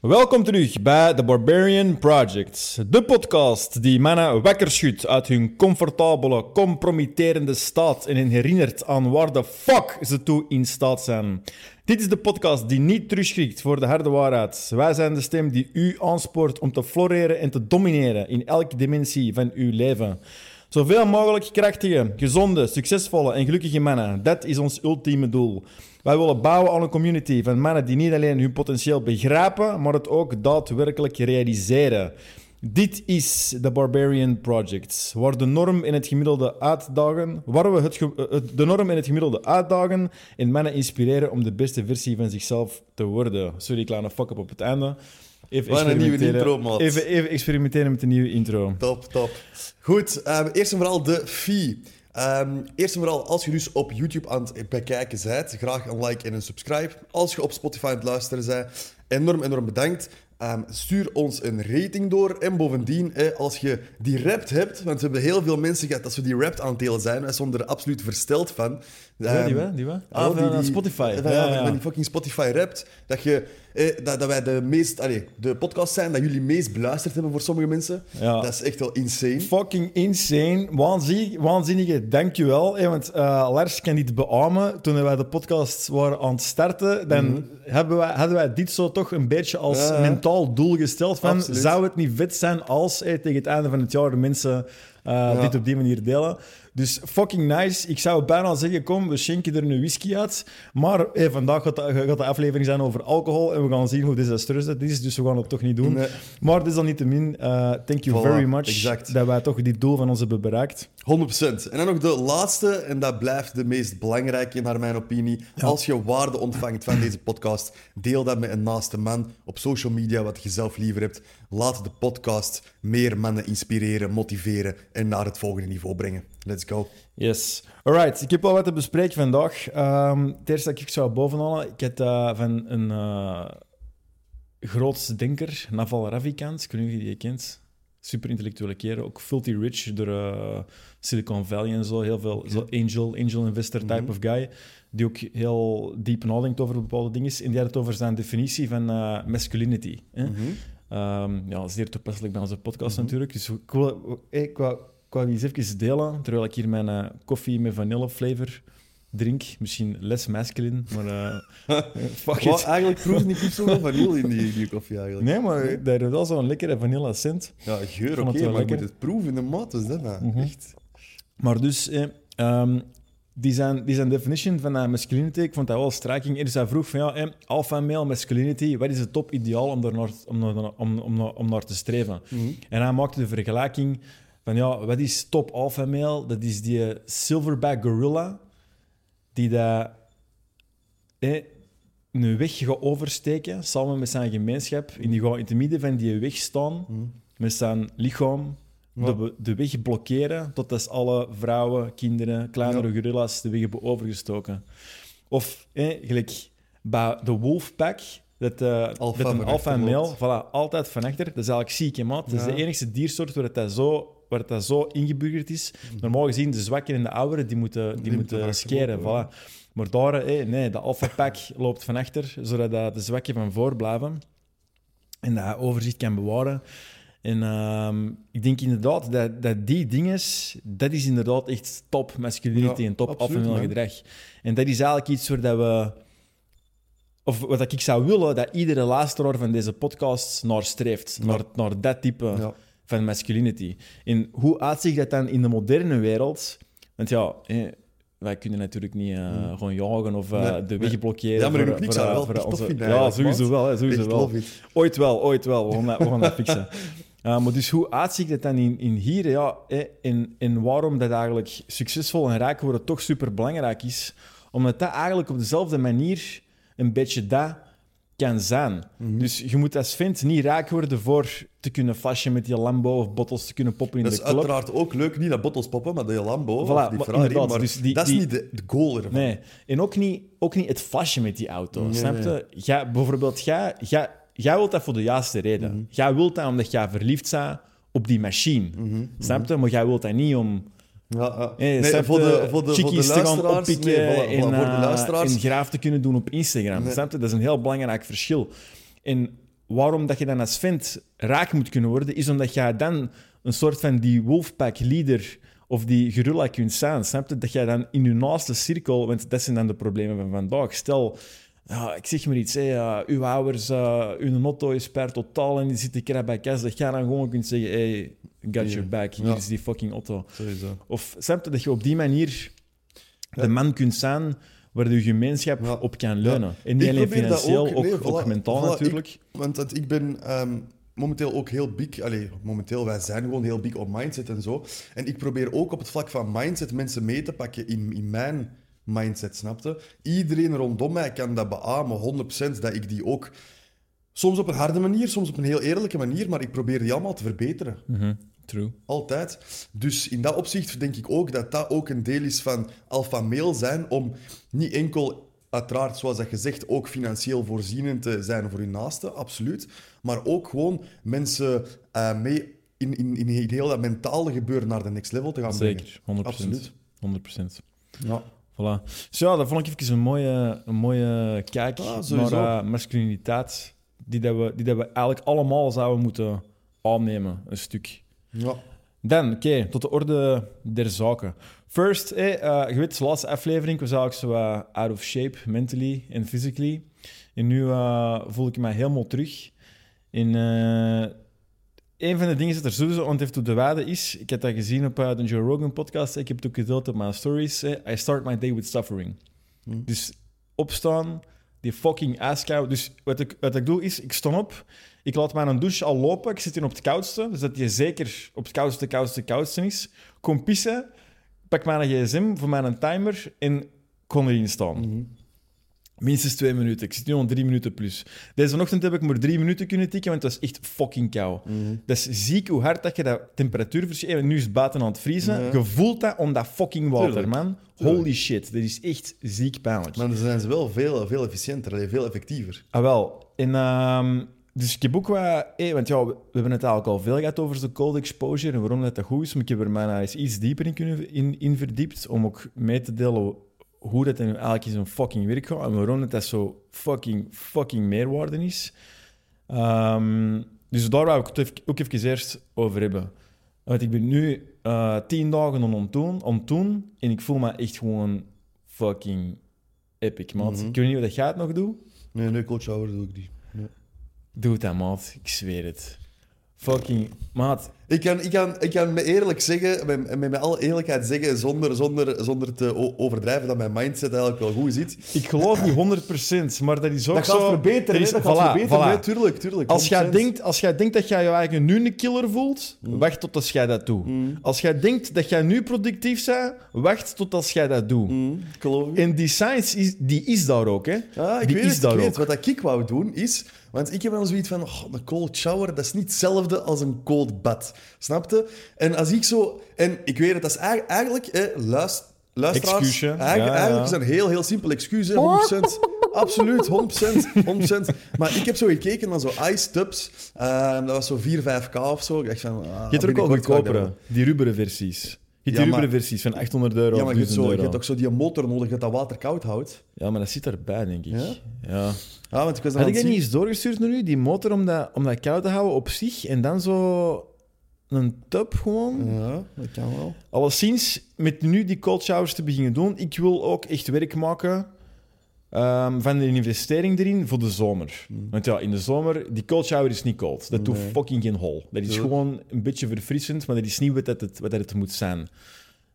Welkom terug bij The Barbarian Project, de podcast die mannen wakker schudt uit hun comfortabele, compromitterende staat en hen herinnert aan waar de fuck ze toe in staat zijn. Dit is de podcast die niet terugschrikt voor de harde waarheid. Wij zijn de stem die u aanspoort om te floreren en te domineren in elke dimensie van uw leven. Zoveel mogelijk krachtige, gezonde, succesvolle en gelukkige mannen. Dat is ons ultieme doel. Wij willen bouwen aan een community van mannen die niet alleen hun potentieel begrijpen, maar het ook daadwerkelijk realiseren. Dit is de Barbarian Project, waar de norm in het gemiddelde uitdagen, waar we het, eh, de norm in het gemiddelde uitdagen en mannen inspireren om de beste versie van zichzelf te worden. Sorry, kleine fuck-up op het einde. Even Wat een nieuwe experimenteren- intro. Even, even experimenteren met de nieuwe intro. Top, top. Goed, ehm, eerst en vooral de fee. Ehm, eerst en vooral, als je dus op YouTube aan het bekijken bent, graag een like en een subscribe. Als je op Spotify aan het luisteren bent, enorm, enorm bedankt. Ehm, stuur ons een rating door. En bovendien, eh, als je die rapt hebt, want we hebben heel veel mensen gehad dat ze die rapt aan het delen zijn. Wij stonden er absoluut versteld van. Ja, die Ehm, wat? Die ja, Ah, van Spotify. Ja, Ja, ja, ja. Van die fucking Spotify rapt. Dat, je, eh, dat, dat wij de meest... Allee, de podcast zijn dat jullie meest beluisterd hebben voor sommige mensen. Ja. Dat is echt wel insane. Fucking insane. Waanzinnig, waanzinnige dankjewel. Hè, want eh, Lars kan dit beamen. Toen wij de podcast waren aan het starten, dan hebben wij, hadden wij dit zo toch een beetje als Mhm. Ja. mentaal doel gesteld. Van, Absoluut. zou het niet vet zijn als eh, tegen het einde van het jaar de mensen eh, dit op die manier delen? Dus fucking nice. Ik zou bijna zeggen, kom, we schenken er een whisky uit. Maar vandaag gaat de, gaat de aflevering zijn over alcohol en we gaan zien hoe desastreus dat is. Dus we gaan het toch niet doen. Nee. Maar desalniettemin, eh thank you Voilà, very much exact. dat wij toch dit doel van ons hebben bereikt. 100%. En dan nog de laatste, en dat blijft de meest belangrijke naar mijn opinie. Als je waarde ontvangt van deze podcast, deel dat met een naaste man op social media, wat je zelf liever hebt. Laat de podcast meer mannen inspireren, motiveren en naar het volgende niveau brengen. Let's go. Yes. Alright, ik heb al wat te bespreken vandaag. Ehm het eerste dat ik zou bovenhalen, ik heb eh, van een eh grootste denker, Naval Ravikant, ik weet niet of je die kent. Super intellectuele kerel, ook filthy rich door eh, Silicon Valley en zo. Heel veel zo angel, angel investor type of guy. Die ook heel diep nadenkt over bepaalde dingen. En die had het over zijn definitie van masculinity. Hè? Ehm, ja, zeer toepasselijk bij onze podcast natuurlijk. Dus ik wil, ik wou, ik wou eens even delen, terwijl ik hier mijn eh, koffie met vanille flavor drink. Misschien less masculine, maar eh, fuck Wat, it. eigenlijk proef ik niet zoveel vanille in die, die koffie eigenlijk. Nee, maar daar is wel zo'n lekkere vanille accent. Ja, geur, oké, wel maar je moet het proeven in de maat, dus dat nou. Mhm. Echt. Maar dus, eh, ehm, die, zijn, die zijn definition van masculinity, ik vond dat wel striking. Dus hij vroeg van, ja, eh, alpha male masculinity, wat is het top ideaal om, daar naar, om, om, om, naar- om naar te streven? En hij maakte de vergelijking van, ja, wat is top alpha male? Dat is die silverback gorilla, die dat, een weg gaat oversteken, samen met zijn gemeenschap, en die gaat in het midden van die weg staan, met zijn lichaam, de, de weg blokkeren, totdat alle vrouwen, kinderen, kleinere gorilla's de weg hebben overgestoken. Of, eh, gelijk bij de Wolfpack, dat, eh Alpha dat een achter male, voilà, altijd van achter. Dat is eigenlijk ziek, maat. Dat is de enige diersoort waar het dat zo, waar dat zo ingeburgerd is. Normaal gezien, de zwakken en de ouderen, die moeten, die moeten moeten skeren, voilà. Maar daar, nee, de alpha pack loopt van achter, zodat dat de zwakken van voor blijven. En dat hij overzicht kan bewaren. En ehm, ik denk inderdaad dat, dat die dingen, dat is inderdaad echt top masculinity Ja, en top man. gedrag. En dat is eigenlijk iets waar dat we... Of wat ik zou willen, dat iedere luisteraar van deze podcast naar streeft. Naar, naar dat type Ja. van masculinity. En hoe uitzicht dat dan in de moderne wereld? Want ja, eh, wij kunnen natuurlijk niet eh, gewoon jagen of eh, Nee, de weg nee. blokkeren. Ja, maar voor- ik voor, zou eh, wel voor onze- Ja, sowieso wel. hè, Sowieso wel. Ooit wel, ooit wel. We gaan dat, we gaan dat fixen. Uh, maar dus hoe uitziet het dan in, in hier? Ja, eh, en, en waarom dat eigenlijk succesvol en rijk worden toch super belangrijk is? Omdat dat eigenlijk op dezelfde manier een beetje dat kan zijn. Mhm. Dus je moet als vent niet rijk worden voor te kunnen flashen met die Lambo of bottles te kunnen poppen in Dat de is club. uiteraard ook leuk, niet dat bottles poppen, maar de Lambo Voilà, of die Ferrari. Maar dus die- dat is die- niet de, de goal ervan. Nee, en ook niet, ook niet het flashen met die auto. Nee, snap je? Jij, bijvoorbeeld, jij, jij, jij wilt dat voor de juiste reden. Mhm. Jij wilt dat omdat jij verliefd bent op die machine. Mhm, Snap je? Maar jij wilt dat niet om Ja, ja. eh, Nee, voor de, voor de, voor de te luisteraars. oppikken nee, voilà, en, voor de eh, luisteraars. en graaf te kunnen doen op Instagram. Nee. Snap je? Dat is een heel belangrijk verschil. En waarom dat je dan als vent raak moet kunnen worden, is omdat jij dan een soort van die wolfpack leader of die gorilla kunt zijn. Snap je? Dat jij dan in je naaste cirkel, want dat zijn dan de problemen van vandaag. Stel, ja, ik zeg maar iets, hè, uw ouders, uh, uw motto is per totaal en die zitten krap bij kas, dat jij dan gewoon kunt zeggen, hey, got your back, hier Ja. is die fucking. Sowieso. Of snap dat je op die manier de man kunt zijn waar je gemeenschap Ja. op kan leunen. En niet Ik alleen financieel, ook. ook, Nee, ook, voilà, mentaal voilà, natuurlijk. Want dat, ik ben ehm, momenteel ook heel big. Allee, momenteel, wij zijn gewoon heel big op mindset en zo. En ik probeer ook op het vlak van mindset mensen mee te pakken in, in mijn mindset, snapte? Iedereen rondom mij kan dat beamen, 100% dat ik die ook. Soms op een harde manier, soms op een heel eerlijke manier, maar ik probeer die allemaal te verbeteren. Mhm, True. Altijd. Dus in dat opzicht denk ik ook dat dat ook een deel is van alpha male zijn, om niet enkel, uiteraard, zoals dat gezegd, ook financieel voorzienend te zijn voor hun naasten, absoluut. Maar ook gewoon mensen eh, mee in, in, in, heel dat mentale gebeuren naar de next level te gaan brengen. Zeker, 100%. Absoluut. 100%. Ja. Voilà. Dus ja, dat vond ik even een mooie, een mooie kijk Ah, naar eh, masculiniteit, die, dat we, die dat we eigenlijk allemaal zouden moeten aannemen, een stuk. ja. Dan, oké, tot de orde der zaken. First, eh, eh, je weet, de laatste aflevering was eigenlijk zo out of shape, mentally en physically. En nu voel ik me helemaal terug. En eh, een van de dingen dat er sowieso aan heeft op de waarde is, ik heb dat gezien op eh, de Joe Rogan podcast, ik heb het ook gedeeld op mijn stories, eh, I start my day with suffering. Hmm. Dus opstaan, die fucking ijskou. Dus wat ik, wat ik doe is, ik sta op, ik laat mijn douche al lopen, ik zit hier op het koudste, dus dat je zeker op het koudste, koudste, koudste is. Kom pissen, pak mijn gsm voor mijn timer en kon erin staan. Mhm. Minstens twee minuten. Ik zit nu al drie minuten plus. Deze ochtend heb ik maar drie minuten kunnen tikken, want het was echt fucking koud. Mhm. Dat is ziek hoe hard dat je dat temperatuurverschil... en Nu is het buiten aan het vriezen. Ja. Je voelt dat om dat fucking water, Tuurlijk. man. Tuurlijk. Holy shit. Dat is echt ziek pijnlijk. Maar dan zijn ze wel veel, veel efficiënter, veel effectiever. Ah, wel. En, ehm, dus ik heb ook wat... eh, want ja, we, we hebben het eigenlijk al veel gehad over de cold exposure en waarom dat, dat goed is. Maar ik heb er mij nou eens iets dieper in, kunnen, in, in verdiept om ook mee te delen hoe dat nu eigenlijk in zijn fucking werk gaat en waarom dat, dat zo fucking, fucking meerwaarde is. Ehm, dus daar wou ik het even- ook even eerst over hebben. Want ik ben nu eh, tien dagen aan het doen, en ik voel me echt gewoon fucking epic, maat. Mhm. Ik weet niet of dat jij het nog doet. Nee, nee, cold shower doe ik. Nee. Doe het dan, maat. Ik zweer het. Fucking... Maat, Ik kan, ik, kan, ik kan me eerlijk zeggen, met, met, met alle eerlijkheid zeggen, zonder, zonder, zonder te overdrijven, dat mijn mindset eigenlijk wel goed zit. ik geloof niet 100%, maar dat is ook Dat zo... gaat verbeteren, er is- hè, dat gaat voilà, verbeteren. voilà. Nee, tuurlijk, tuurlijk. Als jij, 100%. denkt, als jij denkt dat jij je eigen nu een killer voelt, Mm. wacht tot als jij dat doet. Als jij denkt dat jij nu productief bent, wacht tot als jij dat doet. Mm, ik geloof. En die science is, die is daar ook, hè. Ja, ik die weet is het, daar ik weet ook. Wat ik wou doen is... Want ik heb dan zoiets van, oh, een cold shower, dat is niet hetzelfde als een cold bad. Snapte? En als ik zo... En ik weet het, dat is eigenlijk... eigenlijk hè, luist, luisteraars... Excuusje. Eigenlijk, Ja, ja. eigenlijk is dat een heel, heel simpel excuus, hè, 100%. Absoluut, 100%. 100%. Maar ik heb zo gekeken naar zo ice tubs. Ehm, dat was zo 4, 5k of zo. Ik dacht van... ah, Je hebt er ook al goedkopere, die rubberen versies. Je hebt Ja, die maar- rubberen versies van 800 euro Ja, of maar je hebt, 1000 zo, je hebt ook zo die motor nodig dat dat water koud houdt. Ja, maar dat zit erbij, denk ik. Ja? ja. Want ik was Had ik dat niet eens doorgestuurd naar u? Die motor om dat, om dat koud te houden op zich en dan zo een tub gewoon? Ja, dat kan wel. Alleszins, met nu die cold showers te beginnen doen, ik wil ook echt werk maken ehm, van een investering erin voor de zomer. Want ja, in de zomer, die cold shower is niet cold. Dat doet Nee. fucking geen hol. Dat is gewoon een beetje verfrissend, maar dat is niet wat dat het, wat dat het moet zijn.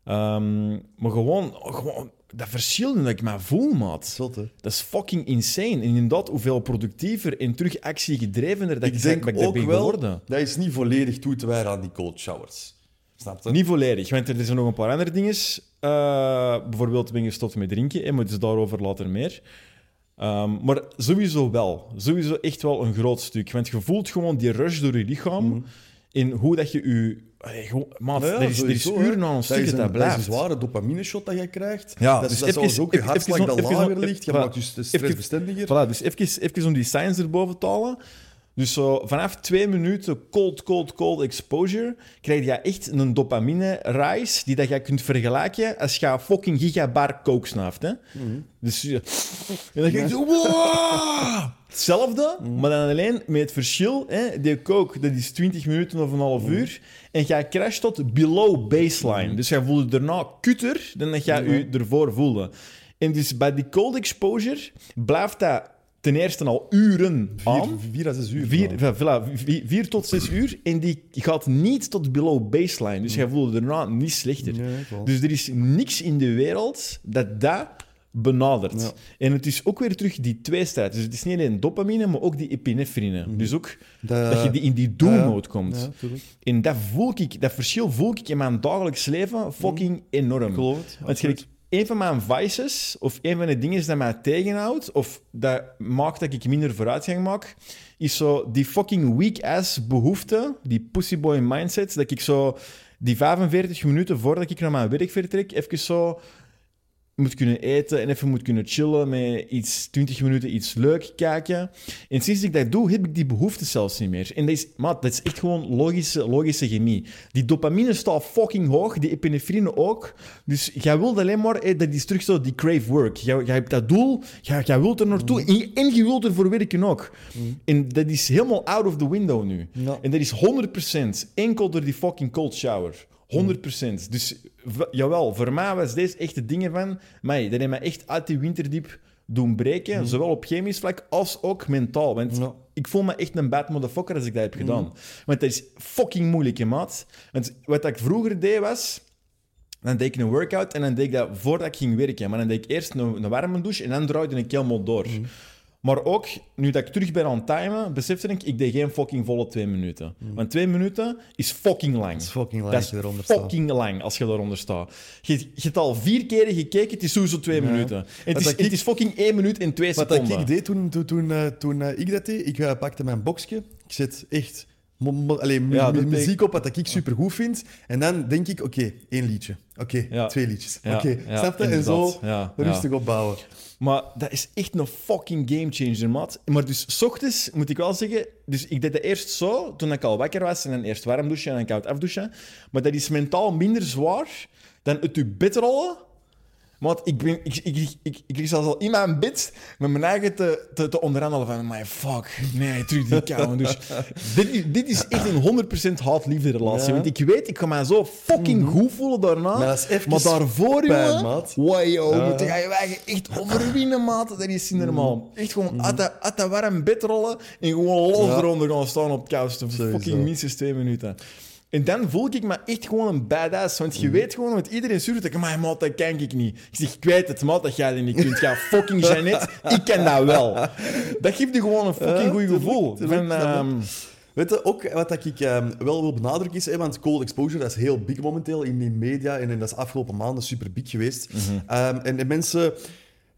Ehm, maar gewoon, gewoon, dat verschil dat ik me voel, maat. Zot, hè? Dat is fucking insane. En inderdaad, hoeveel productiever en terug actiegedrevener dat ik ik, denk dat ik ook ben wel, geworden. dat is niet volledig toe te wijden aan die cold showers. Snap je? Niet volledig, want er zijn nog een paar andere dingen. Eh, bijvoorbeeld ben ik gestopt met drinken, en maar dus daarover later meer. Ehm, maar sowieso wel. Sowieso echt wel een groot stuk. Want je voelt gewoon die rush door je lichaam. In hoe dat je je... Allee, gewoon- maat, ja, er, is, er is sowieso, uren aan een dat stuk is dat dat is een zware dopamine-shot dat je krijgt. Ja, dat dus dat even- is ook je hartslag dat lager ligt. Je maakt dus de Even- stressbestendiger. Voilà, dus even, even om die science erboven te halen. Dus zo vanaf twee minuten cold, cold, cold exposure krijg je echt een dopamine-rise die dat je kunt vergelijken als je fucking gigabar coke snaft. Hè? Dus je- en dan ga je zo... wow! Hetzelfde, maar dan alleen met het verschil. Hè? Die coke, dat is 20 minuten of een half uur. En jij crasht tot below baseline. Dus jij voelt je daarna kutter dan dat jij je ervoor voelde. En dus bij die cold exposure blijft dat ten eerste al uren aan. Vier, vier à zes uur. Vier, voilà, vier, vier tot zes uur. En die gaat niet tot below baseline. Dus jij voelt je daarna niet slechter. Nee, dus er is niks in de wereld dat dat benadert. Ja. En het is ook weer terug die tweestrijd. Dus het is niet alleen dopamine, maar ook die epinefrine. Dus ook Dat- dat je die in die do-mode komt. Ja. En dat, voel ik, dat verschil voel ik in mijn dagelijks leven fucking enorm. Ik geloof het. Want een van mijn vices, of een van de dingen dat mij tegenhoudt, of dat maakt dat ik minder vooruitgang maak, is zo die fucking weak-ass behoefte, die pussyboy mindset, dat ik zo die 45 minuten voordat ik naar mijn werk vertrek, even zo moet kunnen eten en even moet kunnen chillen met iets, 20 minuten iets leuk kijken. En sinds ik dat doe, heb ik die behoefte zelfs niet meer. En dat is, maat, dat is echt gewoon logische, logische chemie. Die dopamine staat fucking hoog, die epinefrine ook. Dus jij wilt alleen maar, eh, dat is terug zo die crave work. Jij, jij hebt dat doel, jij, jij wilt er naartoe en, je- en je wilt ervoor werken ook. En dat is helemaal out of the window nu. En dat is 100% enkel door die fucking cold shower. 100%. Dus jawel, voor mij was deze echt de dingen van... Mij, dat heeft mij echt uit die winterdiep doen breken. Zowel op chemisch vlak als ook mentaal. Want Ja. ik voel me echt een bad motherfucker als ik dat heb gedaan. Want dat is fucking moeilijk, hè, maat. Want wat ik vroeger deed was... Dan deed ik een workout en dan deed ik dat voordat ik ging werken. Maar dan deed ik eerst een, een warme douche en dan draaide ik helemaal door. Maar ook, nu dat ik terug ben aan het timen, besefte ik, ik deed geen fucking volle twee minuten. Want twee minuten is fucking lang. Dat is fucking lang Dat als je is eronder staat. fucking lang als je daaronder staat. Je, je hebt al vier keren gekeken, het is sowieso twee minuten. En Het Wat is, ik- het is fucking één minuut en twee Wat dat seconden. ik deed toen, toen, toen, eh, toen eh, ik dat deed, ik eh, pakte mijn boxje. Ik zet echt mo- mo- allee, mu- Ja, mu- dat deed muziek op wat ik super goed vind. En dan denk ik, oké, één liedje. Oké, twee liedjes. Oké, snap je? En zo rustig opbouwen. Maar dat is echt een fucking gamechanger, maat. Maar dus, s ochtends moet ik wel zeggen... Dus ik deed dat eerst zo, toen ik al wakker was. En dan eerst warm douchen en dan koud afdouchen. Maar dat is mentaal minder zwaar dan het je bed rollen. Want ik, ben, ik, ik, ik, ik, zelfs al in mijn bed met mijn eigen te, te, te onderhandelen van... My fuck, nee, terug die kou. Dus dit, is- dit is echt een 100% haat-liefde relatie. Ja. Want ik weet, ik ga mij zo fucking goed voelen daarna. Maar dat is even maar daarvoor, jongen... maat. Wow, Ja. moet je je eigen echt overwinnen, maat. Dat is niet normaal. Echt gewoon uit dat, uit dat warm bed rollen en gewoon los Ja. eronder gaan staan op het Sowieso. fucking minstens twee minuten. En dan voel ik me echt gewoon een badass. Want je weet gewoon, want iedereen stuurt dat ik, maar maat, dat kan ik niet. Ik zeg, ik weet het, maat, dat jij dat niet kunt. Ja, fucking Jeannette, ik kan dat wel. Dat geeft je gewoon een fucking goed gevoel. je. ehm, Weet je, ook wat dat ik ehm, wel wil benadrukken is, hè, want cold exposure dat is heel big momenteel in de media en, en dat is afgelopen maanden super big geweest. Ehm, en de mensen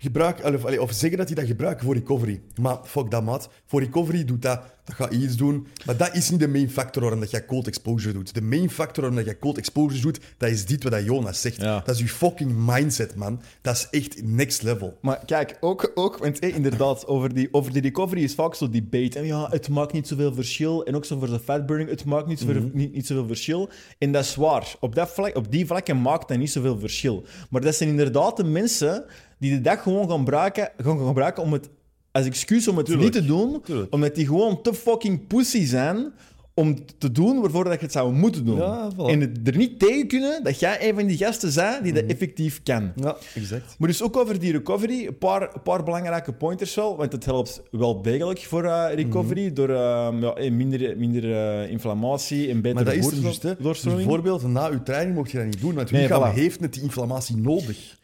gebruiken, of, of zeggen dat die dat gebruiken voor recovery. Maar fuck dat, maat. Voor recovery doet dat, dat gaat iets doen. Maar dat is niet de main factor waarom dat jij cold exposure doet. De main factor waarom dat jij cold exposure doet, dat is dit wat dat Jonas zegt. Ja. Dat is je fucking mindset, man. Dat is echt next level. Maar kijk, ook, ook want inderdaad, over die, over die recovery is vaak zo debate. En ja, het maakt niet zoveel verschil. En ook zo voor de fatburning, het maakt niet zoveel, niet, niet zoveel verschil. En dat is waar. Op, dat vlak, op die vlakken maakt dat niet zoveel verschil. Maar dat zijn inderdaad de mensen die de dag gewoon gaan gebruiken, gaan gebruiken om het als excuus om het Tuurlijk. niet te doen. Tuurlijk. Omdat die gewoon te fucking pussy zijn om te doen waarvoor dat je het zou moeten doen. Ja, voilà. En het er niet tegen kunnen dat jij een van die gasten bent die dat effectief kan. Ja, exact. Maar dus ook over die recovery, een paar, een paar belangrijke pointers wel, want het helpt wel degelijk voor eh, recovery, Mhm. door ehm, ja, eh, minder, minder eh, inflammatie en betere Maar dat is er hè. Dus bijvoorbeeld, na je training mocht je dat niet doen, want je Nee, lichaam voilà. heeft net die inflammatie nodig.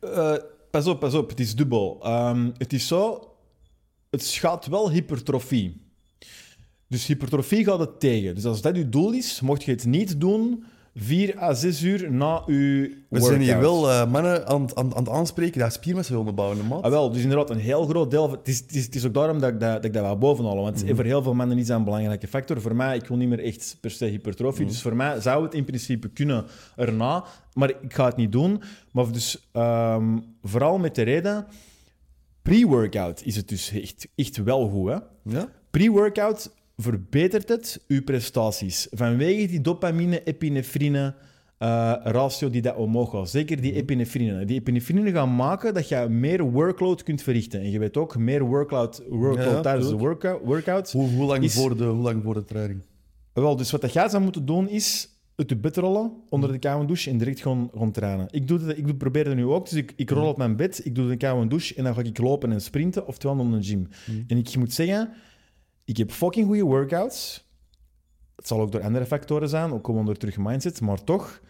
Eh, pas op, pas op, het is dubbel. Ehm, het is zo, het schaadt wel hypertrofie. Dus hypertrofie gaat het tegen. Dus als dat je doel is, mocht je het niet doen 4 à 6 uur na je We zijn hier wel eh, mannen aan, het- aan, aan het aanspreken die spiermassa willen bouwen, maat. Ah, wel, dus inderdaad, een heel groot deel. van- Het is, het is, het is ook daarom dat ik dat, dat, ik dat wel boven haal. Want voor heel veel mannen is dat een belangrijke factor. Voor mij, ik wil niet meer echt per se hypertrofie. Dus voor mij zou het in principe kunnen erna. Maar ik ga het niet doen. Maar dus ehm, vooral met de reden. Pre-workout is het dus echt, echt wel goed. Hè? Ja? Pre-workout verbetert het uw prestaties. Vanwege die dopamine-epinefrine eh, ratio die dat omhoog gaat. Zeker die epinefrine. Die epinefrine gaan maken dat je meer workload kunt verrichten. En je weet ook, meer workload, workload Ja, tijdens de workout, workouts. Hoe, hoe, lang Is- voor de, hoe lang voor de training? Wel, dus wat dat jij zou moeten doen is het je bed rollen onder de koude douche en direct gewoon, gewoon trainen. Ik, doe dat, ik probeer dat nu ook. Dus ik, ik rol op mijn bed, ik doe de koude douche en dan ga ik lopen en sprinten, oftewel naar de gym. En ik moet zeggen, ik heb fucking goede workouts. Het zal ook door andere factoren zijn, ook gewoon door terug mindset, maar toch,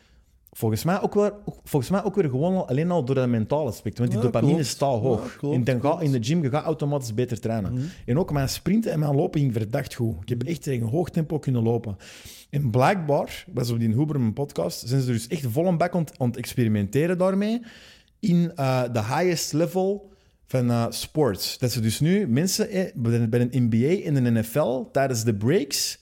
volgens mij ook, wel, volgens mij ook weer gewoon al, alleen al door dat mentale aspect. Want die Ja, dopamine klopt. staat hoog. Ja, klopt, en dan ga, klopt. in de gym je gaat automatisch beter trainen. En ook mijn sprinten en mijn lopen ging verdacht goed. Ik heb echt tegen een hoog tempo kunnen lopen. En blijkbaar, was op die Huberman podcast, zijn ze dus echt vol een bak aan, het- aan het experimenteren daarmee in eh, de highest level van eh, sports. Dat ze dus nu mensen eh, bij een- NBA en een NFL tijdens de breaks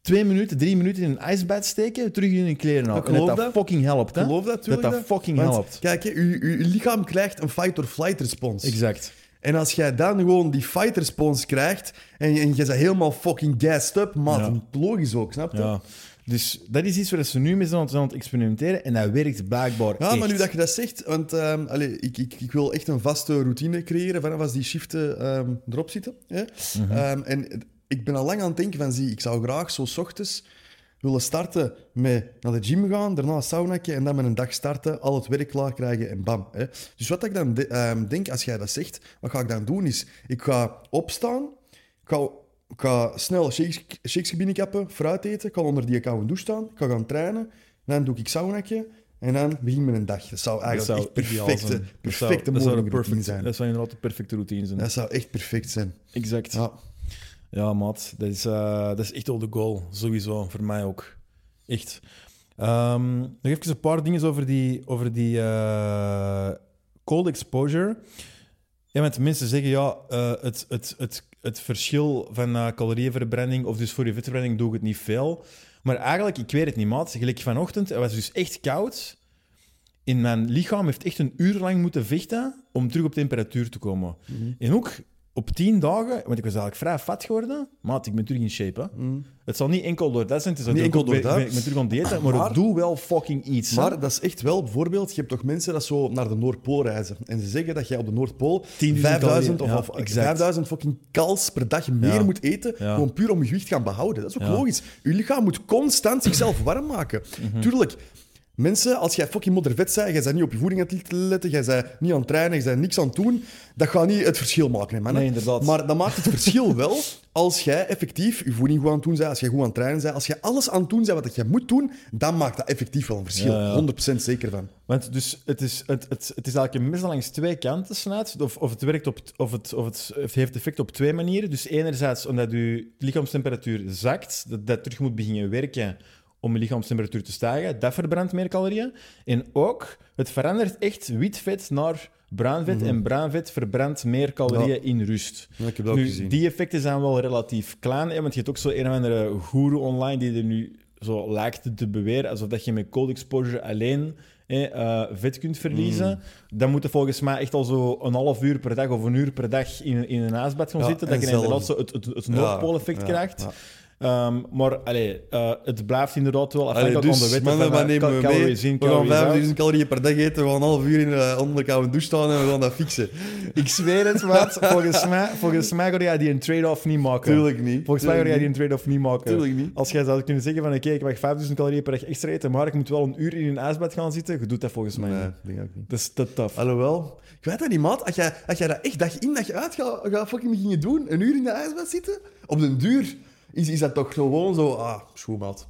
twee minuten, drie minuten in een ijsbad steken, terug in hun kleren halen. En dat dat fucking helpt. Hè? Geloof dat, Dat dat fucking Want, helpt. Kijk, uw, uw lichaam krijgt een fight-or-flight respons. Exact. En als jij dan gewoon die fight respons krijgt en, en je bent helemaal fucking gassed up, maat, Ja. logisch ook, snap je? Ja. Dus dat is iets waar ze nu mee zijn aan het- experimenteren en dat werkt blijkbaar Ja, maar nu dat je dat zegt, want allee, ik, ik, ik wil echt een vaste routine creëren vanaf als die shiften ehm, erop zitten. Mhm. Ehm, en ik ben al lang aan het denken van, zie, ik zou graag zo 's ochtends willen starten met naar de gym gaan, daarna een saunaatje en dan met een dag starten, al het werk klaar krijgen en bam. Hè? Dus wat ik dan de- denk, als jij dat zegt, wat ga ik dan doen is, ik ga opstaan, ik ga, ik ga snel shakes, shakes binnenkappen, fruit eten, ik ga onder die koude douche staan, ik ga gaan trainen, dan doe ik saunaatje en dan begin mijn dag. Dat zou Dat eigenlijk zou echt perfecte, zijn. Dat zou- perfecte dat zou perfect, zijn. Dat zou inderdaad de perfecte routine zijn. Dat zou echt perfect zijn. Exact. Ja, Ja. maat. Dat is, eh, dat is echt wel de goal. Sowieso. Voor mij ook. Echt. Ehm, nog even een paar dingen over die, over die eh, cold exposure. Ja, want mensen zeggen, ja, eh, het, het, het, het verschil van eh, calorieënverbranding, of dus voor je vetverbranding doe ik het niet veel. Maar eigenlijk, ik weet het niet, maat. Gelijk vanochtend, het was dus echt koud. In mijn lichaam heeft echt een uur lang moeten vechten om terug op temperatuur te komen. En ook op tien dagen, want ik was eigenlijk vrij fat geworden, maat, ik ben terug in shape. Hè. Het zal niet enkel door dat zijn, het is Niet enkel door dat. Ik ben, ik ben terug aan het diëten, maar, Maar- ik doe wel fucking iets. hè. Maar dat is echt wel, bijvoorbeeld, je hebt toch mensen dat zo naar de Noordpool reizen. En ze zeggen dat jij op de Noordpool 10.000 5000 of, ja, exact. 5000 fucking kals per dag meer Ja. moet eten, Ja. gewoon puur om je gewicht gaan behouden. Dat is ook logisch. Je lichaam moet constant zichzelf warm maken. Mhm. Tuurlijk. Mensen, als jij fucking moddervet bent, jij bent niet op je voeding aan het letten, jij bent niet aan het trainen, je bent niks aan het doen, dat gaat niet het verschil maken, hè, mannen. Nee, inderdaad. Maar dat maakt het verschil wel als jij effectief je voeding goed aan het doen bent, als jij goed aan het trainen bent, als jij alles aan het doen bent wat je moet doen, dan maakt dat effectief wel een verschil. Ja, ja. 100% zeker van. Want dus het is, het, het, het is eigenlijk een mes langs twee kanten snijdt. Of, of het werkt op, of het, of het, het heeft effect op twee manieren. Dus enerzijds omdat je lichaamstemperatuur zakt, dat dat terug moet beginnen werken om je lichaamstemperatuur te stijgen. Dat verbrandt meer calorieën. En ook, het verandert echt wit vet naar bruin vet. En bruin vet verbrandt meer calorieën in rust. Ja, ik heb dat ook gezien. Die effecten zijn wel relatief klein. Hè, want je hebt ook zo een of andere guru online die er nu zo lijkt te beweren alsof dat je met cold exposure alleen hè, eh, vet kunt verliezen. Mm. Dan moet je volgens mij echt al zo een half uur per dag of een uur per dag in, in een ijsbad gaan Ja, zitten. en Dat je inderdaad zo het, het, het Noordpool-effect krijgt. Ehm, maar allee, eh, het blijft inderdaad wel Allee, afhankelijk van de wetten mannen, van nemen we mee? We gaan calories out. 5000 calorieën per dag eten, we gaan een half uur in uh, onder de koude douche staan en we gaan dat fixen. Ik zweer het, maat. Volgens mij, volgens mij ga jij die een trade-off niet maken. Tuurlijk niet. Volgens mij ga jij die een trade-off niet maken. Tuurlijk niet. Als jij zou kunnen zeggen van oké, ik mag 5000 calorieën per dag extra eten, maar ik moet wel een uur in een ijsbad gaan zitten, je doet dat volgens mij Nee, niet. denk ik ook niet. Dat is te tough. Alhoewel, ik weet dat niet, maat. Als jij, als jij dat echt dag in dag uit gaat, gaat fucking beginnen doen, een uur in de ijsbad zitten, op den duur is, is dat toch gewoon zo, ah, schoon, maat.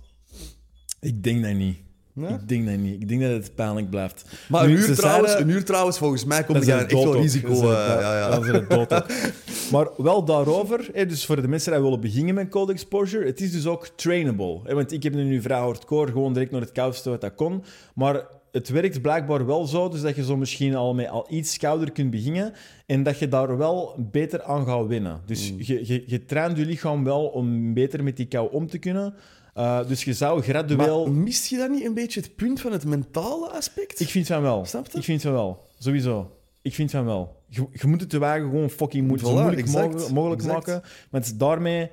Ik denk dat niet. Nee? Ik denk dat niet. Ik denk dat het pijnlijk blijft. Maar Nu, een uur, trouwens, zeiden- een uur trouwens, volgens mij komt er echt wel risico. Dat is een- eh, ja. Maar wel daarover, hè, dus voor de mensen die willen beginnen met cold exposure, het is dus ook trainable. Hè, want ik heb nu vrij hardcore, gewoon direct naar het koudste wat dat kon. Maar het werkt blijkbaar wel zo, dus dat je zo misschien al met al iets kouder kunt beginnen en dat je daar wel beter aan gaat winnen. Dus Mm. je, je, je traint je lichaam wel om beter met die kou om te kunnen. Uh, dus je zou gradueel... Maar mist je dan niet een beetje het punt van het mentale aspect? Ik vind van wel. Snap je? Ik vind van wel. Sowieso. Ik vind van wel. je, je moet het je wagen gewoon fucking moet, zo moeilijk exact, mogelijk, exact. maken. Want daarmee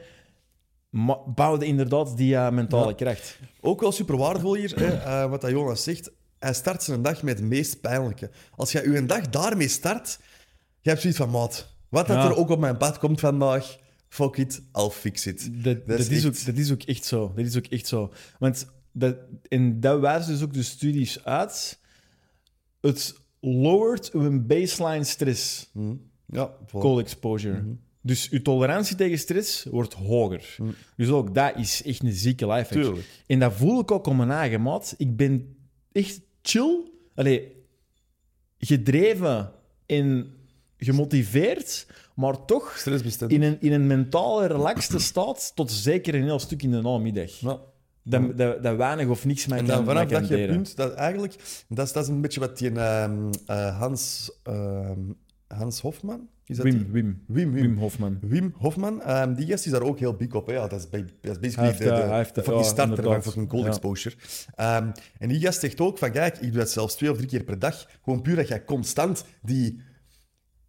bouwde inderdaad die eh, mentale Ja. kracht. Ook wel super waardevol hier, hè, eh, wat dat Jonas zegt. Hij start zijn dag met het meest pijnlijke. Als jij je dag daarmee start, je hebt zoiets van, maat, wat dat Ja. er ook op mijn pad komt vandaag, fuck it, I'll fix it. Dat, is ook, echt- dat is ook echt zo. Dat is ook echt zo. Want dat, en dat wijzen dus ook de studies uit. Het lowert uw baseline stress, Hm. Ja, voilà. cold exposure. Mhm. Dus uw tolerantie tegen stress wordt hoger. Dus ook dat is echt een zieke life hack. Tuurlijk. En dat voel ik ook om mijn eigen maat. Ik ben echt chill. Allee, gedreven en gemotiveerd, maar toch in een, in een mentale, relaxte staat tot zeker een heel stuk in de namiddag. Ja. Dat, dat, dat weinig of niks mij kan, vanaf dat je punt, dat eigenlijk, dat is, dat is een beetje wat die ehm, eh, Hans, ehm, Hans Hofman, is dat Wim? Wim, Wim, Wim. Wim Hofman. Wim Hofman, ehm, die gast is daar ook heel big op. Hè. Ja, dat, is, bij- dat is basically heeft, de, fucking ja, starter van fucking cold Ja. exposure. Ehm, en die gast zegt ook van, kijk, ik doe dat zelfs twee of drie keer per dag. Gewoon puur dat jij constant die,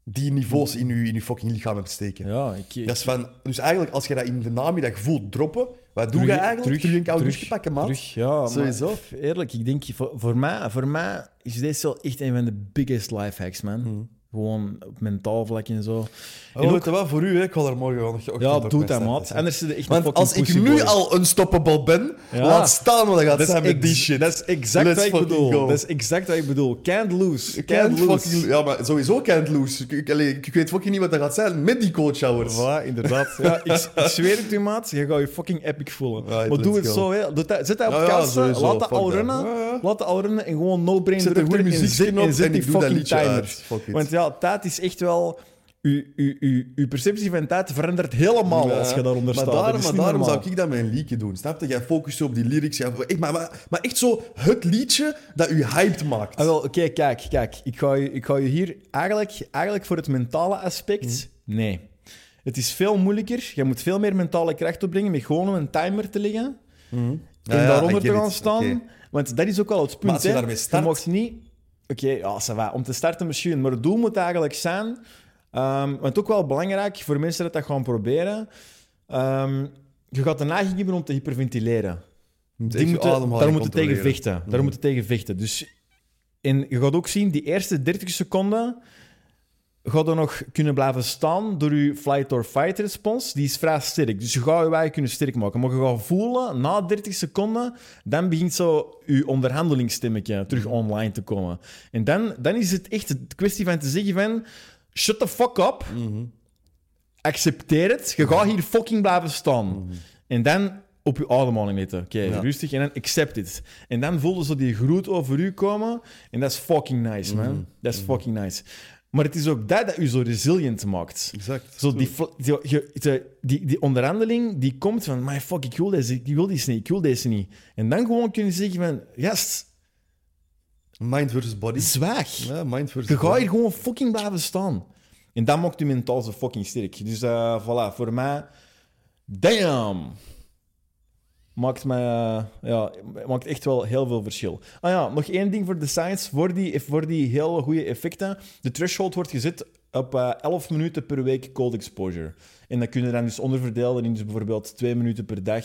die niveaus in je, in je fucking lichaam hebt steken. Ja, ik, Dat is van, dus eigenlijk, als je dat in de namiddag voelt droppen, wat doe je eigenlijk? terug- een koude terug- douche pakken, maat? terug, ja, maar Sowieso. eerlijk, ik denk, voor, voor, mij, voor mij is dit wel echt een van de biggest life hacks, man. Hmm. Gewoon op mentaal vlak en zo. Oh, en ook, wat, voor u, hè, ik ga er morgen wel nog ja, doe dat, maat. Anders zit echt Want als ik nu boy. al unstoppable ben, Ja. laat staan wat dat gaat zijn met die shit. dat is exact Let's wat ik bedoel. go. Dat is exact wat ik bedoel. Can't lose. Can't Can't, lose. fucking, ja, maar sowieso can't lose. Ik, ik, allee, ik weet fucking niet wat dat gaat zijn met die showers. Voilà, inderdaad. Ja, ik, ik zweer het u, maat. Je gaat je fucking epic voelen. Right, maar doe het go. zo, hè. Dat, zet dat op Ja, ja, kasten, laat dat al rennen. Ja, ja. Laat dat al rennen en gewoon no brain Zet een druk goede en muziek zet, op en zet en die fucking timer. Want ja, tijd is echt wel... Uw, uw, uw, uw perceptie van tijd verandert helemaal als je daaronder maar staat. Maar daarom normaal. zou ik dat een liedje doen. Snap je? Jij focust je op die lyrics. Ja, echt, maar, maar, maar echt zo het liedje dat u hyped maakt. Ah, wel, Oké, kijk, kijk. Ik ga, je, ik ga je hier eigenlijk, eigenlijk voor het mentale aspect... Mhm. Nee. Het is veel moeilijker. Je moet veel meer mentale kracht opbrengen met gewoon een timer te leggen. Mhm. Ja, en ja, daaronder te gaan staan. Want dat is ook wel het punt. Maar als je hè. daarmee start- Je mag niet... Oké, ja, ça va. om te starten misschien. Maar het doel moet eigenlijk zijn... ehm, want ook wel belangrijk voor mensen dat dat gaan proberen... ehm, je gaat de neiging hebben om te hyperventileren. Die moeten, daar moeten tegen vechten. Mhm. Daar moeten tegen vechten. Dus, en je gaat ook zien, die eerste 30 seconden gaat er nog kunnen blijven staan door je flight or fight respons. Die is vrij sterk. Dus je gaat je eigen kunnen sterk maken. Maar je gaat voelen, na 30 seconden, dan begint zo je onderhandelingsstemmetje terug Mhm. online te komen. En dan, dan is het echt een kwestie van te zeggen van... Shut the fuck up. Mhm. Accepteer het. Je gaat hier fucking blijven staan. En dan op je ademhaling letten. Oké, Ja. rustig. En dan accept it. En dan voelde zo die groet over u komen. En dat is fucking nice, man. Dat is fucking nice. Maar het is ook dat dat u zo resilient maakt. Exact. Zo die, die, die, onderhandeling die komt van... My fuck, ik wil deze, ik wil deze niet, ik wil deze niet. En dan gewoon kunnen zeggen van... Gast, Mind versus body. zwaag. Ja, mind versus Je gaat hier gewoon fucking blijven staan. En dat maakt je mentaal zo fucking sterk. Dus eh voilà, voor mij... Damn! Maakt, mij, eh, ja, maakt echt wel heel veel verschil. Ah ja, nog één ding voor de science. Voor die, voor die hele goede effecten. De threshold wordt gezet op eh 11 minuten per week cold exposure. En dat kun je dan dus onderverdelen in dus bijvoorbeeld 2 minuten per dag.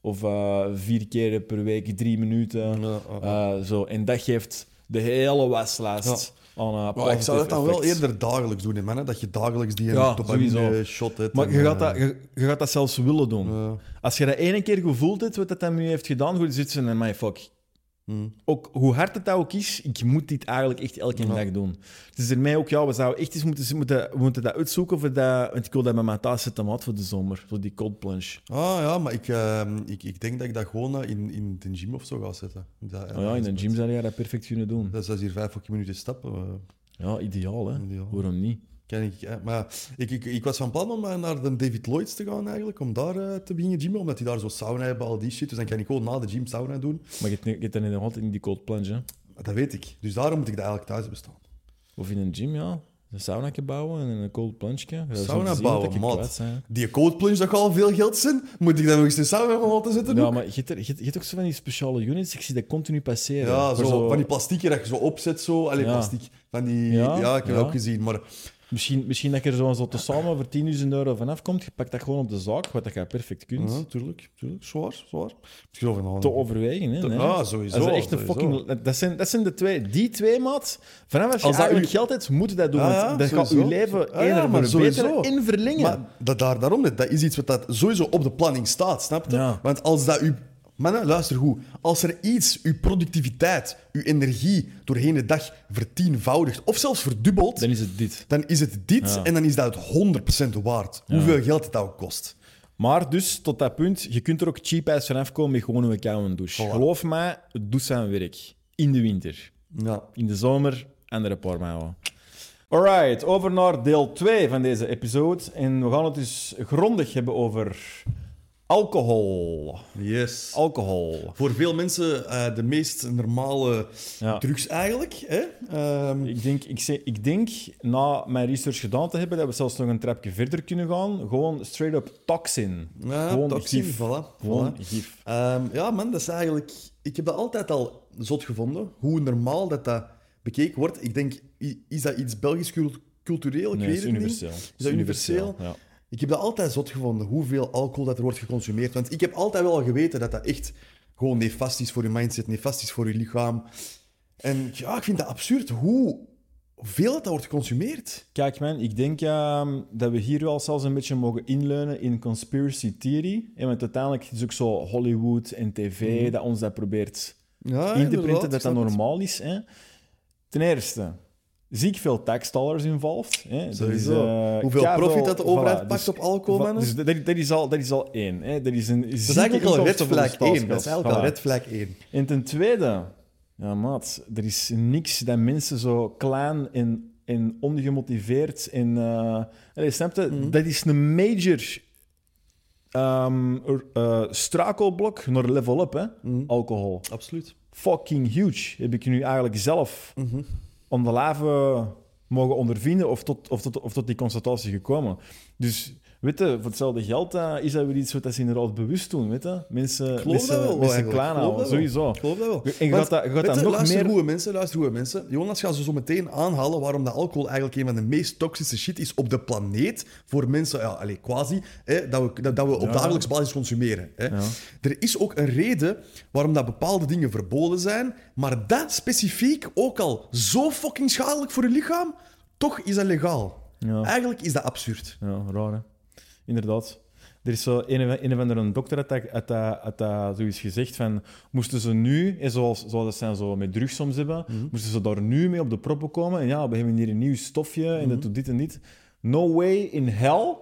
Of eh, vier keer per week, drie minuten. Ja, zo. En dat geeft de hele waslijst aan uh, Maar ik zou dat dan wel eerder dagelijks doen, hè, man. hè. Dat je dagelijks die Ja, dopamine shot hebt. Maar en, je gaat, eh, dat, je, je gaat dat zelfs willen doen. Als je dat ene keer gevoeld hebt, wat dat dan nu heeft gedaan, goed, zit ze in my fuck. Hmm. Ook hoe hard het ook is, ik moet dit eigenlijk echt elke Ja. dag doen. Het is ermee ook, ja, we zouden echt eens moeten, moeten, we moeten dat uitzoeken, voor dat, want ik wil dat met mijn thuis zetten maat voor de zomer, voor die cold plunge. Ah ja, maar ik, ehm, ik, ik denk dat ik dat gewoon eh, in, in de gym of zo ga zetten. Dat, Oh ja, in de gym zou je dat perfect kunnen doen. Dat is als hier vijf fucking minuten stappen. eh, Ja, ideaal, hè? Ideaal. Waarom niet? Kan ik, maar ik, ik, ik was van plan om naar de David Lloyds te gaan eigenlijk, om daar eh, te beginnen gymmen, omdat die daar zo sauna hebben, al die shit. Dus dan kan ik gewoon na de gym sauna doen. Maar je hebt- dan nog altijd in die cold plunge, hè? Dat weet ik. Dus daarom moet ik dat eigenlijk thuis bestaan. Of in een gym, ja. Een sauna bouwen en een cold plunge. Sauna zien bouwen, hè. Die cold plunge, dat gaat al veel geld zijn. Moet ik dan nog eens een sauna van laten zitten? Ja, ook? maar je hebt, er- je, je hebt ook zo van die speciale units, ik zie dat continu passeren. Ja, zo, van die plastieken dat je zo opzet, zo. Allee, Ja. plastiek. Van die, ja, Ja, ik heb dat ook gezien. Maar Misschien, misschien dat je er zo, zo te samen voor 10.000 euro vanaf komt. Je pakt dat gewoon op de zaak, wat dat je perfect kunt. Ja, tuurlijk, tuurlijk. Zwaar, zwaar. Misschien Te overwegen, hè? Te- nee. ah, sowieso, Dat, is echt een fucking, dat, zijn, dat zijn de twee. Die twee, maat. Vanaf als je Als dat eigenlijk u- geld hebt, moet je dat doen. Ah, ja, dat gaat je leven Ah, ja, maar sowieso. en verlengen. Maar dat, daar, daarom net, dat is iets wat dat sowieso op de planning staat, snap je? Want als dat u... Mannen, luister goed. Als er iets, uw productiviteit, uw energie doorheen de dag vertienvoudigt, of zelfs verdubbelt, dan is het dit. dan is het dit Ja. en dan is dat het 100% waard. Hoeveel geld het ook kost. Maar dus, tot dat punt, je kunt er ook cheap ass vanaf komen met gewoon een koude douche. Voilà. Geloof mij, het doet zijn werk. In de winter. Ja. In de zomer, andere maanden. Alright, over naar deel 2 van deze episode. En we gaan het dus grondig hebben over alcohol. Yes. Alcohol. Voor veel mensen eh, de meest normale Ja. drugs eigenlijk. Hè? Ehm, Ik denk, ik, zeg, ik denk, na mijn research gedaan te hebben, dat we zelfs nog een trapje verder kunnen gaan. Gewoon straight up toxin. ja, Gewoon toxin, gif. voilà. Gewoon voilà. gif. Ehm, ja, man, dat is eigenlijk... Ik heb dat altijd al zot gevonden, hoe normaal dat dat bekeken wordt. Ik denk, is dat iets Belgisch cult- cultureel? Ik Nee, weet het niet. universeel. Is dat universeel? Ja. Ik heb dat altijd zot gevonden, hoeveel alcohol dat er wordt geconsumeerd. Want ik heb altijd wel geweten dat dat echt gewoon nefast is voor je mindset, nefast is voor je lichaam. En ja, ik vind dat absurd hoe veel dat, wordt geconsumeerd. Kijk man, ik denk ehm, dat we hier wel zelfs een beetje mogen inleunen in conspiracy theory. En want uiteindelijk is het ook zo Hollywood en tv dat ons dat probeert Ja, in te printen dat dat normaal is. Hè. Ten eerste, zie ik veel tax dollars involved. Hè. Sowieso. eh, Hoeveel profit dat de overheid voilà, pakt dus- op alcohol? Dus dat, dat, is al, dat is al één. Hè. Dat is een Dat is eigenlijk al red flag 1. Dat is eigenlijk al red flag 1. En ten tweede, ja maat, er is niks dat mensen zo klein en, en ongemotiveerd en... allee, snap je? Mhm. Dat is een major ehm, er- eh, strakelblok naar level up, hè? Mhm. Alcohol. Absoluut. Fucking huge. Heb ik nu eigenlijk zelf Mhm. Om de mogen ondervinden of tot, of, tot, of tot die constatatie gekomen. Dus, weet je, voor hetzelfde geld eh, is dat weer iets wat ze inderdaad bewust doen, weet je? Mensen, mensen, wel, mensen klein houden, sowieso. Ik geloof dat wel. En je gaat dat, je gaat dat nog luister meer... mensen, luister goede mensen. Jonas gaat zo zo meteen aanhalen waarom dat alcohol eigenlijk een van de meest toxische shit is op de planeet voor mensen, ja, allez, quasi, hè, dat we, dat, dat we op Ja. dagelijks basis consumeren. Hè. Ja. Er is ook een reden waarom dat bepaalde dingen verboden zijn, maar dat specifiek ook al zo fucking schadelijk voor je lichaam, toch is dat legaal. Ja. Eigenlijk is dat absurd. Ja, raar, hè? Inderdaad. Er is zo een, een of andere dokter had dat, dat, dat zoiets gezegd van... Moesten ze nu, zoals, zoals dat zijn zo met drugs soms hebben, Mhm. moesten ze daar nu mee op de proppen komen? En ja, we hebben hier een nieuw stofje en Mhm. dat doet dit en dit. No way in hell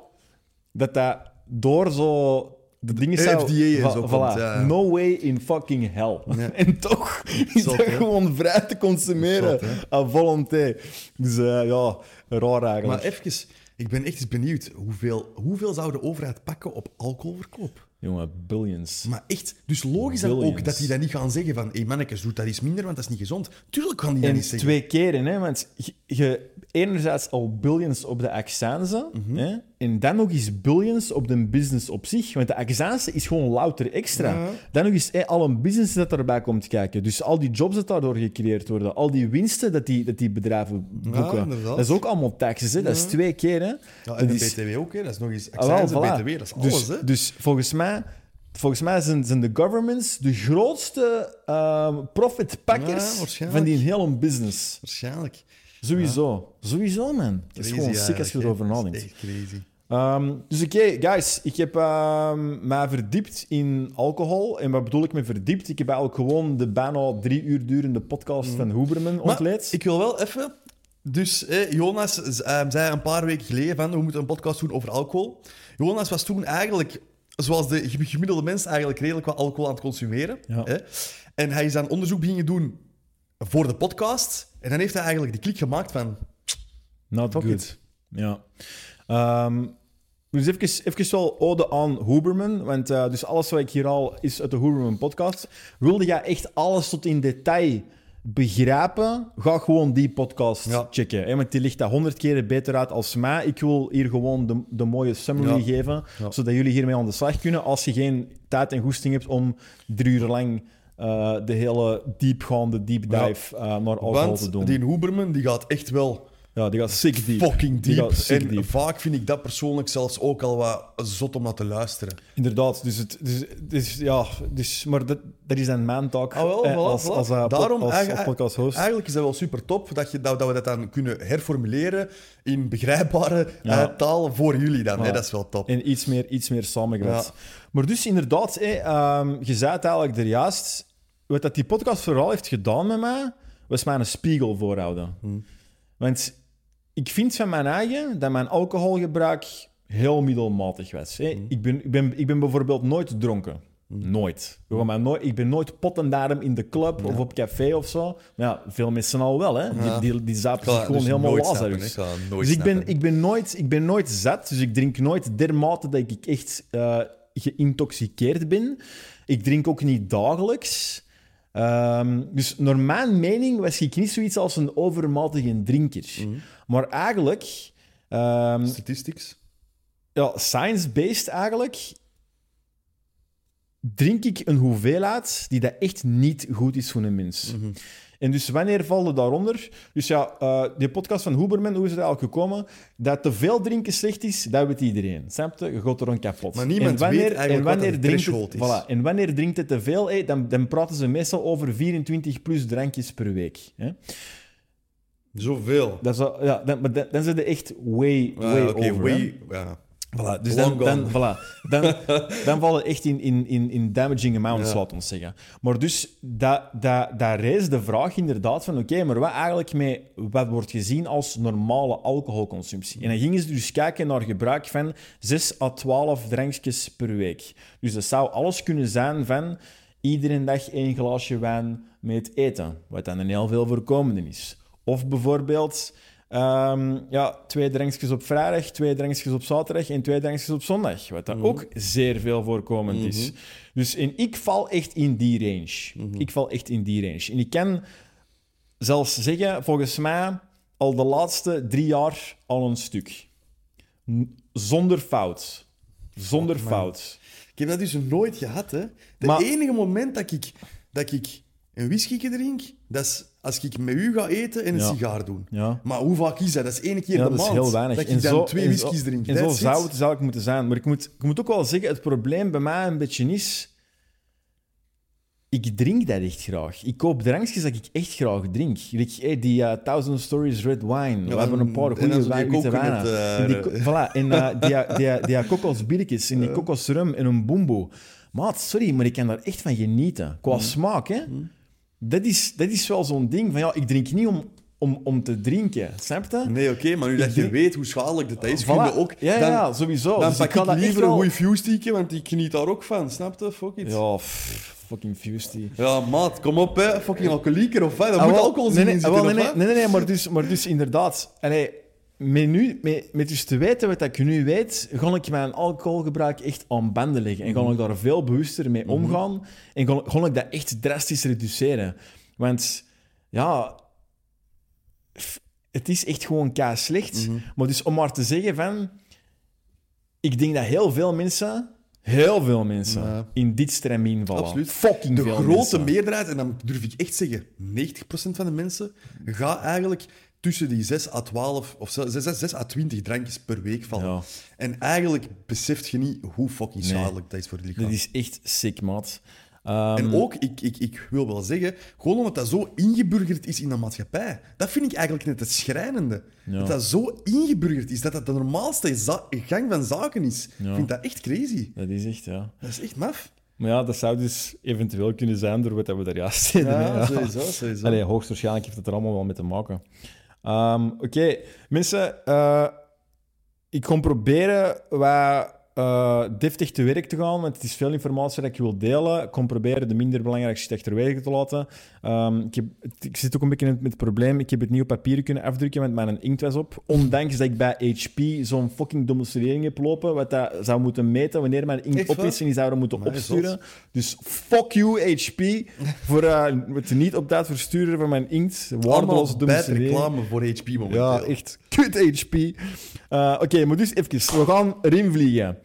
dat dat door zo... De dingen zou... FDA en Va- voilà. komt, ja. No way in fucking hell. Ja. en toch is dat gewoon vrij te consumeren. Zot, à volonté. Dus eh, ja, raar eigenlijk. Maar even, ik ben echt eens benieuwd, hoeveel, hoeveel zou de overheid pakken op alcoholverkoop? Jongen, billions. Maar echt, dus logisch dan ook dat die dat niet gaan zeggen van hé mannetjes, doe dat iets minder, want dat is niet gezond. Tuurlijk kan die dat En niet zeggen. twee keren, hè, want je, enerzijds al billions op de accente, Mhm. hè, en dan nog eens billions op de business op zich. Want de accente is gewoon louter extra. Ja. Dan nog eens al een business dat erbij komt kijken. Dus al die jobs dat daardoor gecreëerd worden, al die winsten dat die, dat die bedrijven boeken. dat is ook allemaal taxes, hè. dat is twee keer. Hè. Ja, en de is- BTW ook, hè. dat is nog eens Ah, wel, accijns en voilà. BTW, dat is dus, alles. hè. dus volgens mij, volgens mij zijn, zijn de governments de grootste Ja, profitpakkers van die hele business. Waarschijnlijk. Sowieso. Sowieso, man. Het is gewoon sick als je erover hè. Dat is nadenkt. Echt crazy. Ehm, dus oké, guys. Ik heb ehm, mij verdiept in alcohol. En wat bedoel ik met verdiept? Ik heb eigenlijk gewoon de bijna drie uur durende podcast van Huberman. Maar ontleed. ik wil wel even... Dus Jonas eh, zei een paar weken geleden van we moeten een podcast doen over alcohol. Jonas was toen eigenlijk, zoals de gemiddelde mens, eigenlijk redelijk wat alcohol aan het consumeren. Ja. En hij is dan onderzoek beginnen doen voor de podcast. En dan heeft hij eigenlijk de klik gemaakt van... Not good. it. Ja. Ehm, dus even, even wel ode aan Huberman. Want eh, dus alles wat ik hier al is uit de Huberman podcast. Wilde jij echt alles tot in detail begrijpen? Ga gewoon die podcast Ja. checken. Hè? Want die ligt daar honderd keren beter uit als mij. Ik wil hier gewoon de, de mooie summary Ja. geven. Ja. Zodat jullie hiermee aan de slag kunnen. Als je geen tijd en goesting hebt om drie uur lang eh, de hele diepgaande deep dive eh, naar alcohol te doen. Want die Huberman die gaat echt wel Ja, die gaat sick diep. fucking Die diep. gaat sick En diep. vaak vind ik dat persoonlijk zelfs ook al wat zot om naar te luisteren. Inderdaad, dus, het, dus, dus ja, dus, maar dat, dat is dan mijn taak Ah, wel, eh, voilà, als, voilà. als, pod- Daarom, als, eigen- als podcast host. Eigenlijk is dat wel super top dat, je, dat, dat we dat dan kunnen herformuleren in begrijpbare Ja. eh, taal voor jullie dan. Hè? Dat is wel top. En iets meer, iets meer samengevat. Ja. Maar dus inderdaad, ehm, je zei het eigenlijk er juist. Wat dat die podcast vooral heeft gedaan met mij, was mij een spiegel voorhouden. Hmm. Want ik vind van mijn eigen dat mijn alcoholgebruik heel middelmatig was. Hmm. Ik, ben, ik, ben, ik ben bijvoorbeeld nooit dronken. Nooit. Gaan mij nooit. Ik ben nooit pottendarm in de club of op café of zo. Maar ja, veel mensen al wel. Hè. Ja. Die, die, die zapen zich gewoon dus helemaal nooit lazarus. nooit Dus ik ben, ik, ben nooit, ik ben nooit zat, dus ik drink nooit dermate dat ik echt eh, geïntoxiceerd ben. Ik drink ook niet dagelijks. Ehm, dus naar mijn mening was ik niet zoiets als een overmatige drinker. Mhm. Maar eigenlijk, ehm, Statistics. ja, science-based eigenlijk, drink ik een hoeveelheid die dat echt niet goed is voor een mens. Mhm. En dus wanneer valt het daaronder? Dus ja, eh, die podcast van Huberman, hoe is het eigenlijk gekomen? Dat te veel drinken slecht is, dat weet iedereen. Snap je? Je gaat er een kapot. Maar niemand en wanneer, weet eigenlijk en wanneer drinkt het, is. Voilà. En wanneer drinkt het te veel, hé, dan, dan praten ze meestal over 24 plus drankjes per week. Hè? Zoveel. Dat is ja, dan, dan, dan zijn ze echt way, Ah, way oké, over. hè. way- ja. Voilà, dus dan, dan, voilà, dan, dan vallen echt in, in, in, in damaging amounts, Ja. laat ons zeggen. Maar dus, dat, dat, dat reist de vraag inderdaad van, oké, maar wat eigenlijk met, wat wordt gezien als normale alcoholconsumptie? En dan gingen ze dus kijken naar gebruik van 6 à 12 drankjes per week. Dus dat zou alles kunnen zijn van iedere dag één glaasje wijn met eten, wat dan een heel veel voorkomende is. Of bijvoorbeeld... Ehm, ja, twee drankjes op vrijdag, twee drankjes op zaterdag en twee drankjes op zondag. Wat dat ook zeer veel voorkomend is. Dus en ik val echt in die range. Ik val echt in die range. En ik kan zelfs zeggen, volgens mij, al de laatste drie jaar al een stuk. Zonder fout. Zonder fout. Ik heb dat dus nooit gehad, hè. Het enige moment dat ik, dat ik een whisky drink, dat is als ik met u ga eten en een Ja. sigaar doen. Ja. Maar hoe vaak is dat? Dat is één keer Ja, de dat is heel weinig. Dat ik dan twee en whiskies drink. En zo That's zou het dus eigenlijk moeten zijn. Maar ik moet, ik moet ook wel zeggen, het probleem bij mij een beetje is... Ik drink dat echt graag. Ik koop drankjes dat ik echt graag drink. Like, hey, die eh, Thousand Stories Red Wine. We hebben een paar en goede dan zo die wijn, witte coconut, wijnen. eh, En die, ko- voilà, en eh, die, die, die, kokosbiertjes en die kokosrum en een boemboe. Maat, sorry, maar ik kan daar echt van genieten. Qua smaak, hè. Dat, is, dat is wel zo'n ding van, ja, ik drink niet om, om, om te drinken. Snap je? Nee, oké, maar nu dat je weet hoe schadelijk dat is, Voilà. kun je ook... Ja, ja, dan, ja, sowieso. Dan Dus pak ga ik echt liever een goeie fuse want ik geniet daar ook van. Snap je? Fuck it. Ja, Ja, pff, fucking fusty. maat, kom op, hè. Fucking alcoholieker of wat? Dat Ah, moet alcohol nee, zien nee, in ah, wel, nee, nee, nee, maar dus, maar dus inderdaad. Allee, met, nu, met, met dus te weten wat ik nu weet, ga ik mijn alcoholgebruik echt aan banden leggen. En ga ik daar veel bewuster mee omgaan. En ga, ga ik dat echt drastisch reduceren. Want ja, het is echt gewoon kei slecht. Maar dus om maar te zeggen van... Ik denk dat heel veel mensen... Heel veel mensen Ja. in dit stramien vallen. Absoluut. Fucking De veel grote mensen. meerderheid, en dan durf ik echt zeggen, 90% van de mensen gaat eigenlijk tussen die 6 à 12 of 6, 6, 6 à 20 drankjes per week vallen. Ja. En eigenlijk beseft je niet hoe fucking Nee. schadelijk dat is voor het lichaam. Dat is echt sick, maat. Ehm, En ook, ik, ik, ik wil wel zeggen, gewoon omdat dat zo ingeburgerd is in de maatschappij. Dat vind ik eigenlijk net het schrijnende. Ja. Dat dat zo ingeburgerd is, dat dat de normaalste gang van zaken is. Ja. Ik vind dat echt crazy. Dat is echt, ja. Dat is echt maf. Maar ja, dat zou dus eventueel kunnen zijn door wat we daar juist hè, ja. sowieso, sowieso. Allee, hoogstwaarschijnlijk heeft het er allemaal wel mee te maken. Ehm, Oké, mensen, eh, ik ga proberen wat eh, deftig te werk te gaan, want het is veel informatie dat ik wil delen. Ik ga proberen de minder belangrijke shit achterwege te laten. Ehm, ik, heb, ik zit ook een beetje met het probleem, ik heb het niet op papier kunnen afdrukken, want mijn inkt was op. Ondanks dat ik bij HP zo'n fucking domiciliering heb lopen, wat dat zou moeten meten wanneer mijn inkt Echt op is en die zouden moeten opsturen. Dus fuck you, HP, voor eh, het niet op tijd versturen van mijn inkt. Waardeloze bad domiciliering. reclame voor HP momenteel. Ja, echt kut HP. Eh, Oké, maar dus even. We gaan erin vliegen.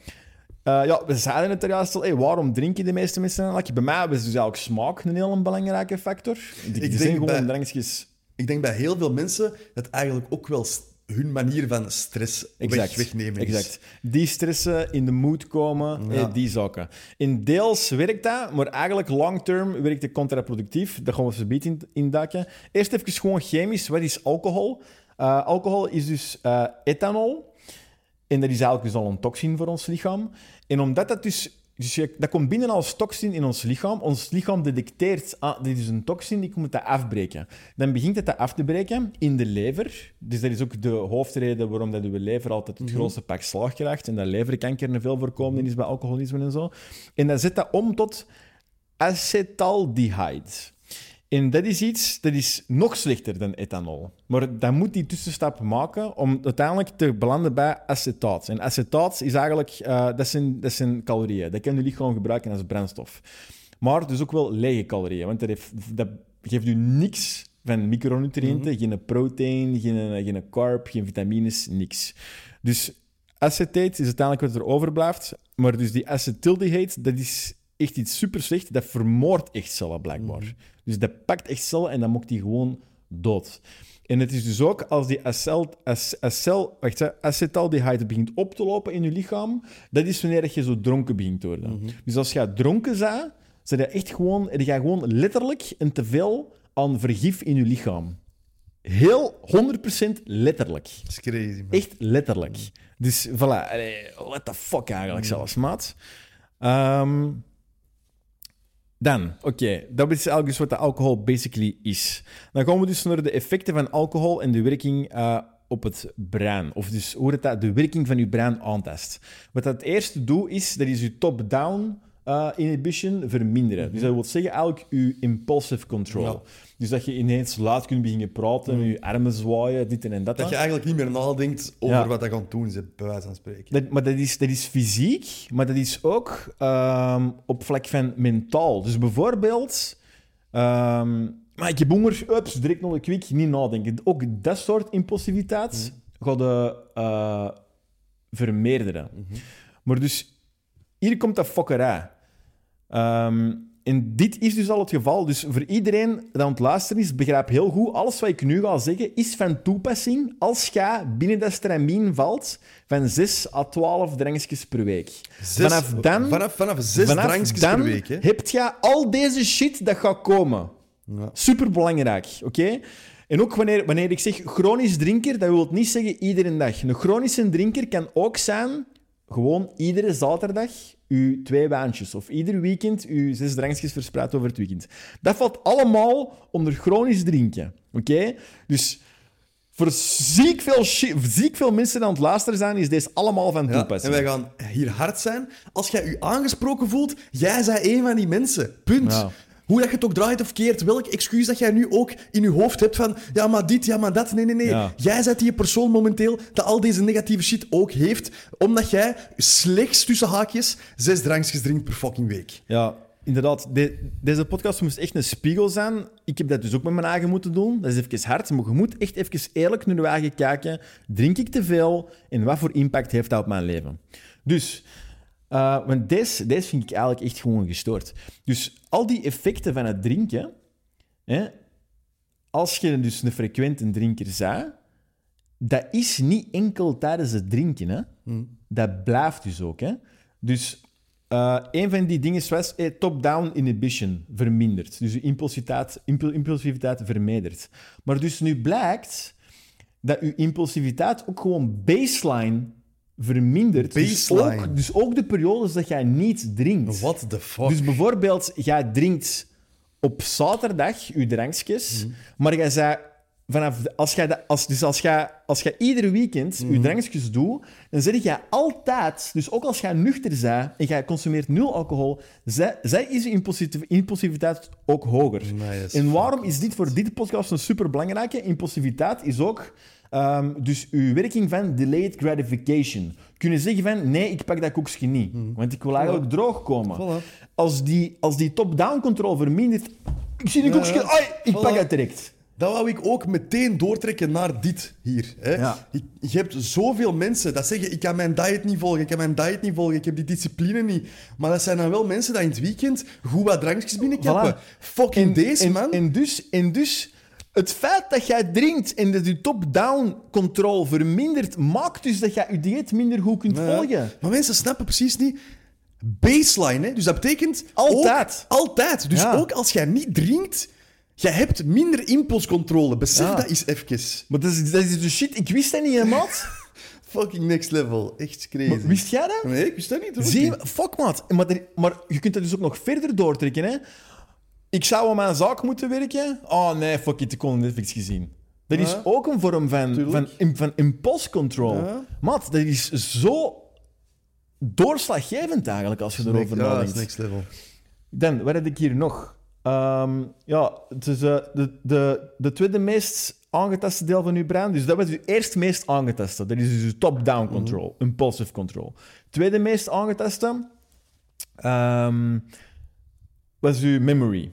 Eh, ja, we zeiden het er juist al. Hey, waarom drinken de meeste mensen eigenlijk? Bij mij is dus eigenlijk smaak een heel belangrijke factor. Die, die denk gewoon bij- drankjes... Ik denk bij heel veel mensen dat eigenlijk ook wel hun manier van stress weg, wegnemen is. Exact. Die stressen, in de mood komen, Ja. eh, die zaken. In deels werkt dat, maar eigenlijk long-term werkt het contraproductief. Daar gaan we beet in, in duiken. Eerst even gewoon chemisch. Wat is alcohol? Eh, alcohol is dus ethanol. En dat is eigenlijk dus al een toxin voor ons lichaam. En omdat dat dus... dus je- dat komt binnen als toxin in ons lichaam. Ons lichaam detecteert, ah, dit is een toxin, ik moet dat afbreken. Dan begint het dat af te breken in de lever. Dus dat is ook de hoofdreden waarom dat uw lever altijd het grootste pak slaag krijgt. En dat leverkanker een veel voorkomend is bij alcoholisme en zo. En dan zet dat om tot acetaldehyde. En dat is iets dat is nog slechter dan ethanol. Maar dan moet die tussenstap maken om uiteindelijk te belanden bij acetaat. En acetaat is eigenlijk, eh, dat, zijn, dat zijn calorieën. Dat kan je lichaam gebruiken als brandstof. Maar dus ook wel lege calorieën, want dat, heeft, dat geeft u niks van micronutriënten. Geen protein, geen, geen carb, geen vitamines, niks. Dus acetate is uiteindelijk wat er overblijft. Maar dus die acetaldehyde, dat is echt iets super slecht. Dat vermoordt echt cellen, blijkbaar. Dus dat pakt echt cellen en dan maakt die gewoon dood. En het is dus ook als die acel, ac- acel, acetaldehyde begint op te lopen in je lichaam, dat is wanneer je zo dronken begint te worden. Dus als je dronken bent, zit je echt gewoon, je gaat gewoon letterlijk een teveel aan vergif in je lichaam. Heel 100% letterlijk. Dat is crazy, man. Echt letterlijk. Dus voilà, what the fuck eigenlijk zelfs, maat. Ehm, dan, oké, dat is eigenlijk dus wat de alcohol basically is. Dan gaan we dus naar de effecten van alcohol en de werking eh, op het brein. Of dus hoe het dat de werking van je brein aantast. Wat dat het eerste doet is, dat is je top-down eh, inhibition verminderen. Dus dat wil zeggen eigenlijk je impulsive control. Ja. Dus dat je ineens luid kunt beginnen praten, je armen zwaaien, dit en dat. Dat je eigenlijk niet meer nadenkt over Ja. wat dat gaat doen, bij wijze van spreken. Dat, maar dat is, dat is fysiek, maar dat is ook ehm, op vlak van mentaal. Dus bijvoorbeeld, ehm, maar ik heb honger, ups, direct nog een kwik, niet nadenken. Ook dat soort impulsiviteit gaat je eh, vermeerderen. Maar dus, hier komt dat fokkerij. Ehm, en dit is dus al het geval. Dus voor iedereen dat aan het luisteren is, begrijp heel goed, alles wat ik nu ga zeggen is van toepassing als je binnen dat stramien valt van 6 à 12 drankjes per week. Zes- vanaf dan, vanaf, vanaf zes vanaf drankjes dan per week, hè? heb je al deze shit dat gaat komen. Ja. Superbelangrijk, oké? En ook wanneer, wanneer ik zeg chronisch drinker, dat wil het niet zeggen iedere dag. Een chronische drinker kan ook zijn gewoon iedere zaterdag uw twee wijntjes. Of ieder weekend uw zes drankjes verspreid over het weekend. Dat valt allemaal onder chronisch drinken, oké? Dus voor ziek veel, ziek veel mensen die aan het luisteren zijn, is deze allemaal van Ja, en toepassing. wij gaan hier hard zijn. Als jij je aangesproken voelt, jij bent een van die mensen. Punt. Ja. Hoe dat je het ook draait of keert, welk excuus dat jij nu ook in je hoofd hebt van ja, maar dit, ja, maar dat. Nee, nee, nee. Ja. Jij bent die persoon momenteel dat al deze negatieve shit ook heeft, omdat jij slechts tussen haakjes zes drankjes drinkt per fucking week. Ja, inderdaad. De- deze podcast moest echt een spiegel zijn. Ik heb dat dus ook met mijn eigen moeten doen. Dat is even hard, maar je moet echt even eerlijk naar je eigen kijken. Drink ik te veel en wat voor impact heeft dat op mijn leven? Dus, eh, want deze, deze vind ik eigenlijk echt gewoon gestoord. Dus al die effecten van het drinken, hè, als je dus een frequente drinker bent, dat is niet enkel tijdens het drinken. Hè? Dat blijft dus ook. Hè? Dus eh, een van die dingen was eh, top-down inhibition verminderd. Dus je impulsiviteit, impul- impulsiviteit vermindert. Maar dus nu blijkt dat je impulsiviteit ook gewoon baseline vermindert. Dus ook, dus ook de periodes dat jij niet drinkt. What the fuck? Dus bijvoorbeeld, jij drinkt op zaterdag je drankjes, Mhm. maar jij zei vanaf als jij als, dus als jij als jij iedere weekend je Mhm. drankjes doet, dan zeg jij altijd, dus ook als jij nuchter bent en jij consumeert nul alcohol, zij, zij is je impulsiv- impulsiviteit ook hoger. En waarom is dit voor dit podcast een superbelangrijke? Impulsiviteit is ook ehm, dus uw werking van delayed gratification. Kunnen zeggen van, nee, ik pak dat koekje niet, want ik wil eigenlijk droog komen. Voilà. Als die, als die top-down control vermindert, ik zie een koekje, ai, ik pak het direct. Dat wou ik ook meteen doortrekken naar dit hier. Hè. Ja. Je, je hebt zoveel mensen dat zeggen: Ik kan mijn diet niet volgen, ik kan mijn diet niet volgen, ik heb die discipline niet. Maar dat zijn dan wel mensen die in het weekend goed wat drankjes binnenkappen. Voilà. Fucking En, deze, en, man. En dus, en dus Het feit dat jij drinkt en dat je top-down control vermindert, maakt dus dat jij je dieet minder goed kunt volgen. Maar mensen snappen precies niet. Baseline, hè? dus dat betekent. Altijd. ook- altijd. Dus Ja. ook als jij niet drinkt, jij hebt minder impulscontrole. Besef Ja. dat eens even. Maar dat is, dat is dus shit. Ik wist dat niet, hè, maat. Fucking next level. Echt crazy. Maar wist jij dat? Nee, ik wist dat niet. Zie, niet. fuck, maat. Maar, maar je kunt dat dus ook nog verder doortrekken, hè. Ik zou aan mijn zaak moeten werken. Oh nee, fuck it, ik kon Netflix gezien. Dat is Ja. ook een vorm van, van, van impulse control. Ja. Maat, dat is zo doorslaggevend eigenlijk als je erover Ja, dat is nadenkt. next level. Dan, wat heb ik hier nog? Ehm, ja, het is eh, de, de, de tweede meest aangetaste deel van uw brein. Dus dat was uw eerst meest aangetaste. Dat is dus uw top-down control, impulsive control. Tweede meest aangetaste ehm, was uw memory.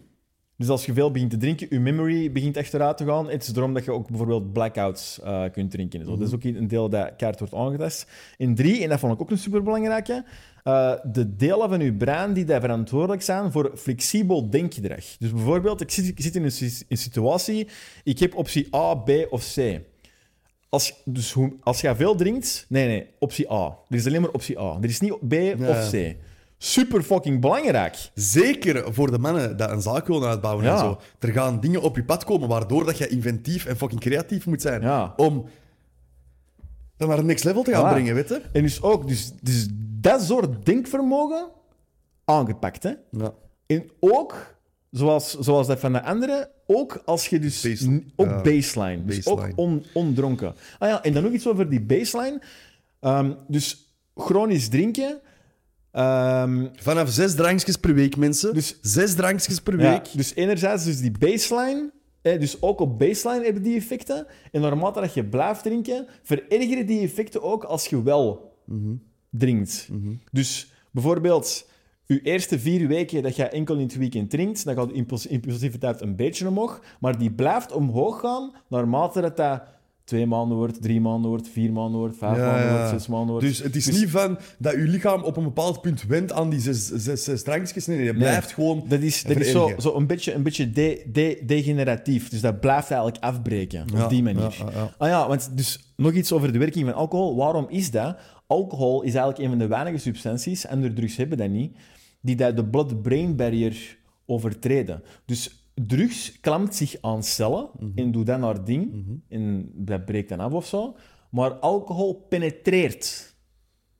Dus als je veel begint te drinken, je memory begint achteruit te gaan. Het is daarom dat je ook bijvoorbeeld blackouts eh, kunt drinken. en zo. Dat is ook een deel dat kaart wordt aangetast. In drie, en dat vond ik ook een superbelangrijke, eh, de delen van je brein die daar verantwoordelijk zijn voor flexibel denkgedrag. Dus bijvoorbeeld, ik zit, ik zit in een situatie, ik heb optie A, B of C. Als, dus hoe, als je veel drinkt, nee, nee, optie A. Er is alleen maar optie A. Er is niet B of C. Super fucking belangrijk. Zeker voor de mannen die een zaak willen uitbouwen en zo. Er gaan dingen op je pad komen waardoor dat je inventief en fucking creatief moet zijn. Ja. Om dat naar het next level te gaan Voilà. brengen, weet je? En dus ook, dus, dus dat soort denkvermogen aangepakt. Hè? Ja. En ook, zoals, zoals dat van de andere, ook als je dus... Base- n- ook ja. baseline. Dus Baseline. ook on, ondronken. Ah ja, en dan nog iets over die baseline. Ehm, dus chronisch drinken... ehm, Vanaf zes drankjes per week, mensen. Dus- zes drankjes per Ja, week. dus enerzijds dus die baseline, hè, dus ook op baseline hebben die effecten. En naarmate dat je blijft drinken, verergeren die effecten ook als je wel drinkt. Dus bijvoorbeeld, je eerste vier weken dat je enkel in het weekend drinkt, dan gaat de impuls- impulsiviteit een beetje omhoog, maar die blijft omhoog gaan naarmate dat dat twee maanden wordt, drie maanden wordt, vier maanden wordt, vijf Ja, maanden wordt, zes maanden wordt. Dus het is niet van dat je lichaam op een bepaald punt wendt aan die zes, zes, zes drankjes. Nee, nee, je blijft gewoon Dat is, dat is zo, zo een beetje, een beetje de, de, degeneratief. Dus dat blijft eigenlijk afbreken op Ja, die manier. ja. Ah ja, want dus nog iets over de werking van alcohol. Waarom is dat? Alcohol is eigenlijk een van de weinige substanties, andere drugs hebben dat niet, die dat de blood-brain barrier overtreden. Dus drugs klampt zich aan cellen Mhm. en doet dan haar ding. En dat breekt dan af of zo. Maar alcohol penetreert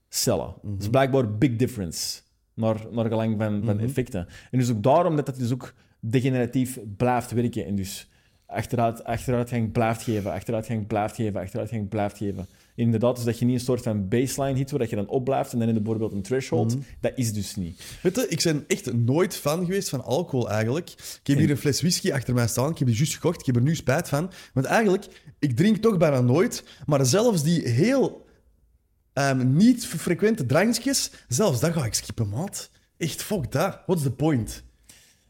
cellen. Dat is blijkbaar een big difference. Naar, naar gelang van, van effecten. En dus ook daarom dat dat dus ook degeneratief blijft werken. En dus achteruit, achteruitgang blijft geven, achteruitgang blijft geven, achteruitgang blijft geven. Inderdaad, dus dat je niet een soort van baseline hit waar dat je dan opblijft en dan in de bijvoorbeeld een threshold. Dat is dus niet. Weet je, ik ben echt nooit fan geweest van alcohol eigenlijk. Ik heb hier een fles whisky achter mij staan. Ik heb die juist gekocht. Ik heb er nu spijt van. Want eigenlijk, ik drink toch bijna nooit. Maar zelfs die heel ehm, niet frequente drankjes, zelfs dat ga ik skippen, maat. Echt, fuck dat. What's the point?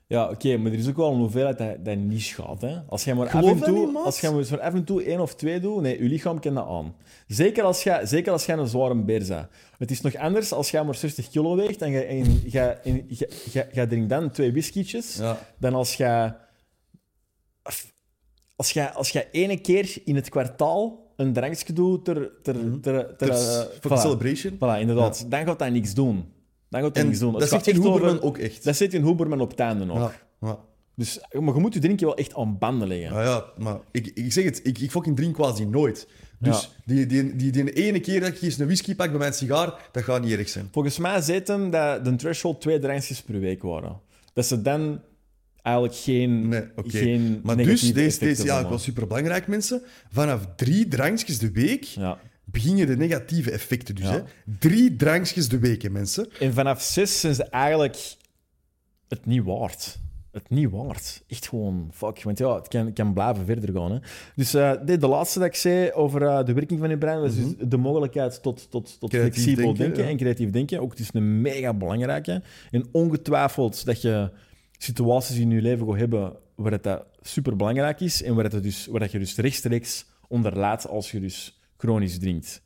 Ja, oké, maar er is ook wel een hoeveelheid dat, dat niet gaat. Hè? Als jij maar af en toe, niet, als jij maar af en toe één of twee doet, nee, je lichaam kent dat aan. Zeker als jij, zeker als jij een zware beer bent. Het is nog anders als jij maar 60 kilo weegt en je drinkt dan twee whiskietjes, Ja. dan als jij... Als jij, als jij ene keer in het kwartaal een drankje doet ter... ter, ter, ter, Ter- eh, voor voilà. celebration. Voilà, inderdaad. Dan gaat dat niks doen. Dan gaat En dat zegt gaat in Hoeberman over- ook echt. Dat zit in Hoeberman op einde nog. Ja, ja. Dus, maar je moet je drinken wel echt aan banden leggen. Ja, ja, maar ik, ik zeg het, ik, ik fucking drink quasi nooit. Dus Ja. die, die, die, die ene keer dat ik eens een whisky pak bij mijn sigaar, dat gaat niet erg zijn. Volgens mij zitten dat de threshold twee drankjes per week waren. Dat ze dan eigenlijk geen, Nee, oké. geen Maar dus, deze, deze ja, was super belangrijk, mensen. Vanaf drie drankjes de week Ja. Beginnen de negatieve effecten. Dus, Ja. hè. Drie drankjes de week, hè, mensen. En vanaf zes zijn ze eigenlijk het niet waard. Het niet waard. Echt gewoon, fuck. Want ja, het kan, kan blijven verder gaan. Hè. Dus eh, dit, de laatste dat ik zei over eh, de werking van je brein was dus de mogelijkheid tot, tot, tot Mhm. Creatief flexibel denken, denken, ja. en creatief denken. Ook het is een mega belangrijke. En ongetwijfeld dat je situaties in je leven gaat hebben waar het dat super belangrijk is en waar, het dus, waar dat je dus rechtstreeks onderlaat als je dus chronisch drinkt.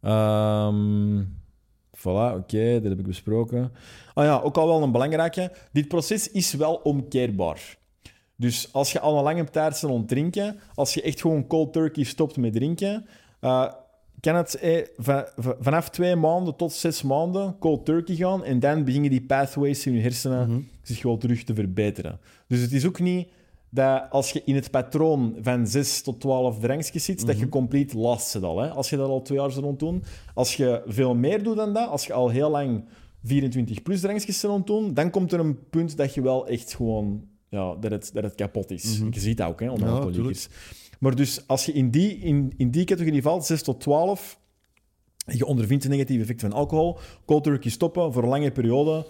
Ehm voilà, oké, dat heb ik besproken. Ah ja, ook al wel een belangrijke. Dit proces is wel omkeerbaar. Dus als je al een lange tijd bent ontdrinken, als je echt gewoon cold turkey stopt met drinken, uh, kan het eh, va va vanaf twee maanden tot zes maanden cold turkey gaan en dan beginnen die pathways in je hersenen Mhm. zich wel terug te verbeteren. Dus het is ook niet dat als je in het patroon van 6 tot 12 drankjes zit, dat je compleet last zit al. Hè? Als je dat al twee jaar rond doen. Als je veel meer doet dan dat, als je al heel lang 24 plus drankjes zit rond doen, dan komt er een punt dat je wel echt gewoon ja, dat, het, dat het kapot is. Je ziet dat ook hè, onder Ja, alcoholiekers. Maar dus als je in die, in, in die categorie valt, 6 tot 12, en je ondervindt de negatieve effecten van alcohol, cold turkey stoppen voor een lange periode.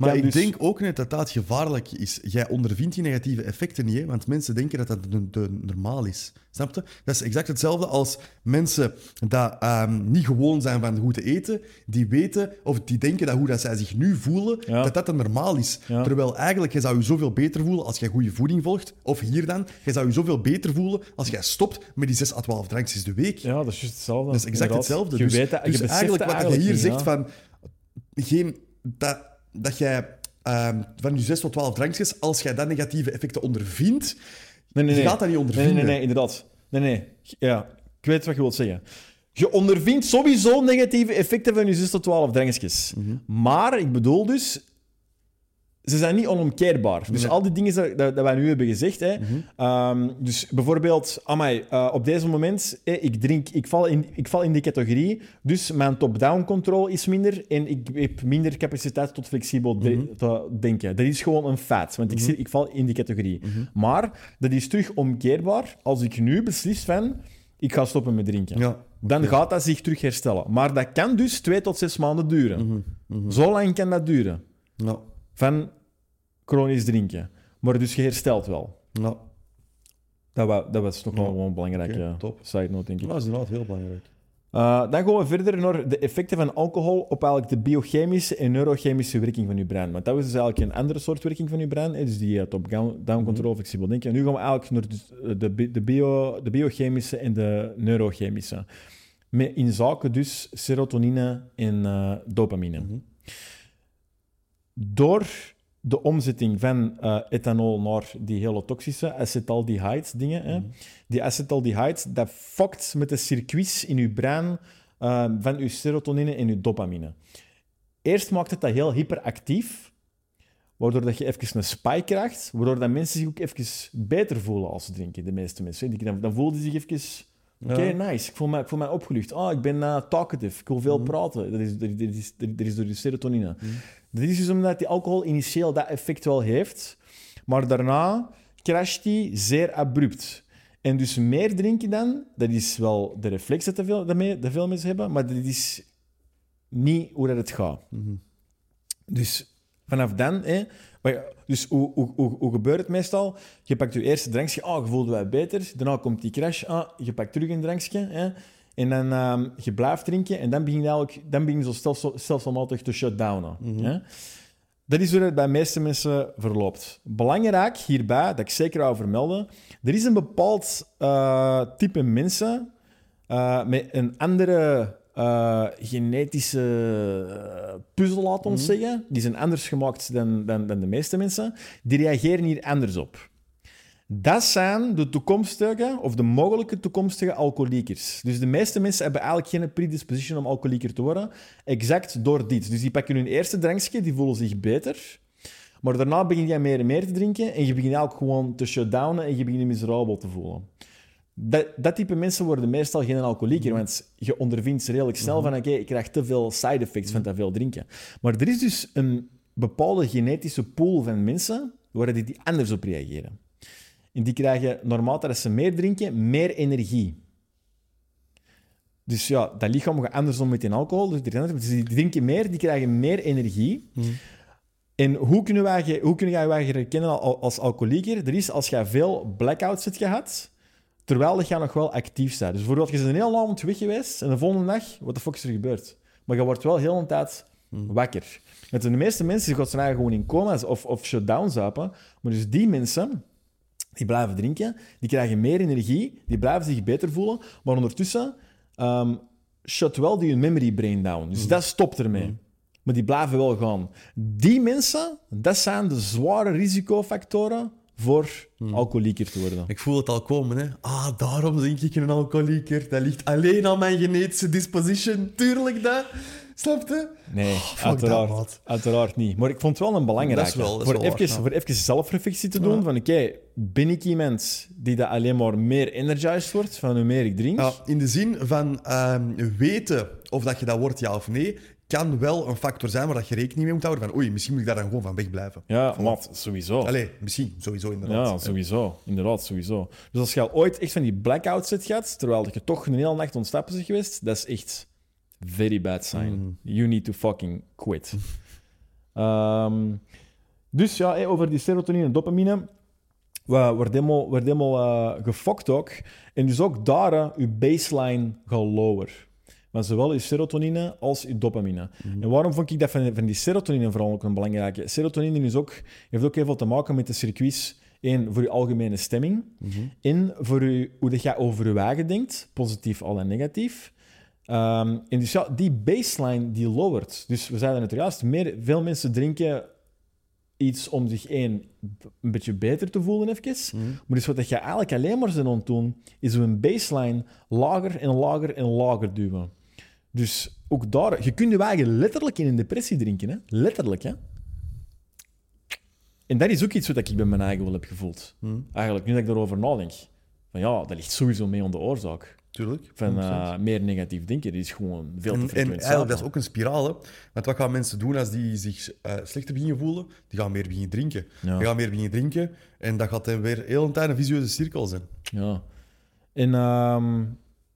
Maar kan ik dus- denk ook net dat dat gevaarlijk is. Jij ondervindt die negatieve effecten niet, hè? want mensen denken dat dat de, de normaal is. Snap je? Dat is exact hetzelfde als mensen dat ehm, niet gewoon zijn van goed te eten, die weten of die denken dat hoe dat zij zich nu voelen, Ja. dat dat dan normaal is. Ja. Terwijl eigenlijk, je zou je zoveel beter voelen als jij goede voeding volgt. Of hier dan, je zou je zoveel beter voelen als jij stopt met die 6 à 12 drankjes de week. Ja, dat is juist hetzelfde. Dat is exact inderdaad. hetzelfde. Je dus weet dat, je dus eigenlijk wat je hier zegt van... Geen, dat, dat jij ehm, van je 6 tot 12 drankjes, als jij dat negatieve effecten ondervindt, Nee, nee, je nee. gaat dat niet ondervinden. nee, nee, nee, inderdaad. Nee, nee. Ja, ik weet wat je wilt zeggen. Je ondervindt sowieso negatieve effecten van je 6 tot 12 drankjes. Mhm. Maar ik bedoel dus, ze zijn niet onomkeerbaar. Dus al die dingen dat, dat, wij nu hebben gezegd. Hè, Mhm. ehm, dus bijvoorbeeld, amai, eh, op deze moment, eh, ik drink, ik val, in, ik val in die categorie, dus mijn top-down control is minder en ik heb minder capaciteit tot flexibel Mhm. te denken. Dat is gewoon een feit, want ik, ik val in die categorie. Maar dat is terug omkeerbaar als ik nu beslis van, ik ga stoppen met drinken. Ja. Dan gaat dat zich terug herstellen. Maar dat kan dus twee tot zes maanden duren. Mhm. Zo lang kan dat duren. Ja. Van chronisch drinken. Maar dus je herstelt wel. Ja. Dat, wa- dat was toch wel gewoon een belangrijke Oké, top. side note, denk ik. Dat is inderdaad heel belangrijk. Uh, dan gaan we verder naar de effecten van alcohol op eigenlijk de biochemische en neurochemische werking van je brein. Want dat was dus eigenlijk een andere soort werking van je brein. Hè? Dus die uh, top-down control, flexibel denken. En nu gaan we eigenlijk naar de, de, bi- de, bio, de biochemische en de neurochemische. Met in zaken dus serotonine en dopamine. Door de omzetting van uh, ethanol naar die hele toxische acetaldehyde dingen. Hè. Die acetaldehyde, dat fokt met de circuits in je brein uh, van je serotonine en je dopamine. Eerst maakt het dat heel hyperactief, waardoor dat je even een spike krijgt, waardoor dat mensen zich ook even beter voelen als ze drinken, de meeste mensen. Dan voelen ze zich even... Oké, nice. Ik voel, mij, ik voel mij opgelucht. Ah, ik ben uh, talkative. Ik wil veel praten. Dat is, dat, is, dat is door de serotonine. Dat is dus omdat die alcohol initieel dat effect wel heeft, maar daarna crasht die zeer abrupt. En dus meer drinken dan, dat is wel de reflex dat, veel, dat, veel mensen hebben, maar dat is niet hoe dat het gaat. Dus vanaf dan, hè, maar ja, dus hoe, hoe, hoe, hoe gebeurt het meestal? Je pakt je eerste drankje, ah, je voelt je wat beter. Daarna komt die crash, ah, je pakt terug een drankje. Hè, en dan ehm, je blijft drinken en dan begin je, eigenlijk, dan begin je zo stelsel- stelselmatig te shutdownen. hè. Dat is hoe het bij de meeste mensen verloopt. Belangrijk hierbij, dat ik zeker wou vermelden, er is een bepaald eh, type mensen eh, met een andere eh, genetische eh, puzzel, laat ons zeggen. Die zijn anders gemaakt dan, dan, dan de meeste mensen. Die reageren hier anders op. Dat zijn de toekomstige of de mogelijke toekomstige alcoholiekers. Dus de meeste mensen hebben eigenlijk geen predisposition om alcoholieker te worden, exact door dit. Dus die pakken hun eerste drankje, die voelen zich beter. Maar daarna begin je meer en meer te drinken en je begint ook gewoon te shutdownen en je begint je miserabel te voelen. Dat, dat type mensen worden meestal geen alcoholieker, want je ondervindt redelijk snel van oké, ik krijg te veel side effects van te veel drinken. Maar er is dus een bepaalde genetische pool van mensen waar die, die anders op reageren. En die krijgen normaal, dat ze meer drinken, meer energie. Dus ja, dat lichaam gaat anders om met die alcohol. Dus die, dus drinken meer, die krijgen meer energie. En hoe kunnen wij, je- hoe kunnen wij je herkennen al- als alcoholieker? Er is als je veel blackouts hebt gehad, terwijl dat je nog wel actief bent. Dus bijvoorbeeld, je bent een hele avond weg geweest en de volgende dag, wat de fuck is er gebeurd? Maar je wordt wel heel een tijd wakker. Met de meeste mensen die zijn gewoon in coma's of, of shutdown zuipen. Maar dus die mensen, die blijven drinken, die krijgen meer energie, die blijven zich beter voelen, maar ondertussen ehm shut wel die hun memory brain down. Dus dat stopt ermee. Maar die blijven wel gaan. Die mensen, dat zijn de zware risicofactoren voor alcoholieker te worden. Ik voel het al komen, hè. Ah, daarom denk ik een alcoholieker. Dat ligt alleen aan mijn genetische disposition. Tuurlijk, dat. Snap je? Nee, that, uiteraard, niet. Maar ik vond het wel een belangrijke. Dat is wel- dat is voor, wel even, voor even zelfreflectie te doen. Van oké, ben ik iemand die dat alleen maar meer energized wordt van hoe meer ik drink? Ja, in de zin van ehm, weten of dat je dat wordt, ja of nee, kan wel een factor zijn waar dat je rekening mee moet houden. Van oei, misschien moet ik daar dan gewoon van wegblijven. Ja, maat, sowieso. Allee, misschien, sowieso inderdaad. Ja, sowieso. Inderdaad, sowieso. Dus als je al ooit echt van die blackouts hebt gehad, terwijl je toch een hele nacht ontstappen bent geweest, dat is echt very bad sign. You need to fucking quit. Ehm, dus ja, over die serotonine en dopamine. We worden helemaal, wordt helemaal eh, gefokt ook. En dus ook daar, je baseline gaat lower. Maar zowel je serotonine als je dopamine. En waarom vond ik dat van, van die serotonine vooral ook een belangrijke? Serotonine is ook, heeft ook heel veel te maken met de circuits. Eén, voor je algemene stemming. En voor je, hoe dat je over je wagen denkt, positief al en negatief. Ehm, en dus ja, die baseline die lowert. Dus we zeiden het juist, meer, veel mensen drinken iets om zich één een beetje beter te voelen even. Maar dus wat dat je eigenlijk alleen maar zijn aan doen, is een baseline lager en lager en lager duwen. Dus ook daar, je kunt je wagen letterlijk in een depressie drinken, hè? letterlijk. Hè? En dat is ook iets wat ik bij mijn eigen wel heb gevoeld. Eigenlijk, nu dat ik daarover nadenk. Van ja, dat ligt sowieso mee aan de oorzaak. Tuurlijk. Van 100%. eh, meer negatief denken, die is gewoon veel te En, en frequent. eigenlijk, dat is ook een spiraal. Hè. Want wat gaan mensen doen als die zich eh, slechter beginnen voelen? Die gaan meer beginnen drinken. Ja. Die gaan meer beginnen drinken. En dat gaat dan weer heel een tijd een visueuze cirkel zijn. Ja. En ehm,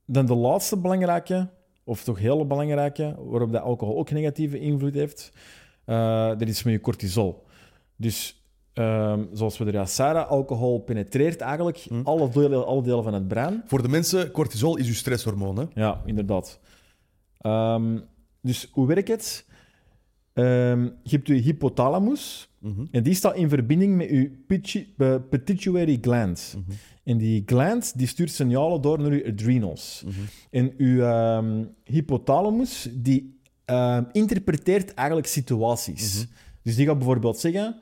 dan de laatste belangrijke, of toch heel belangrijke, waarop dat alcohol ook negatieve invloed heeft, eh, dat is met je cortisol. Dus ehm, zoals we er juist zeiden, alcohol penetreert eigenlijk alle, delen, alle delen van het brein. Voor de mensen, cortisol is uw stresshormoon. Hè? Ja, inderdaad. Ehm, dus hoe werkt het? Ehm, je hebt je hypothalamus en die staat in verbinding met je eh, pituitary gland. En die gland die stuurt signalen door naar je adrenals. En je ehm, hypothalamus die ehm, interpreteert eigenlijk situaties. Dus die gaat bijvoorbeeld zeggen: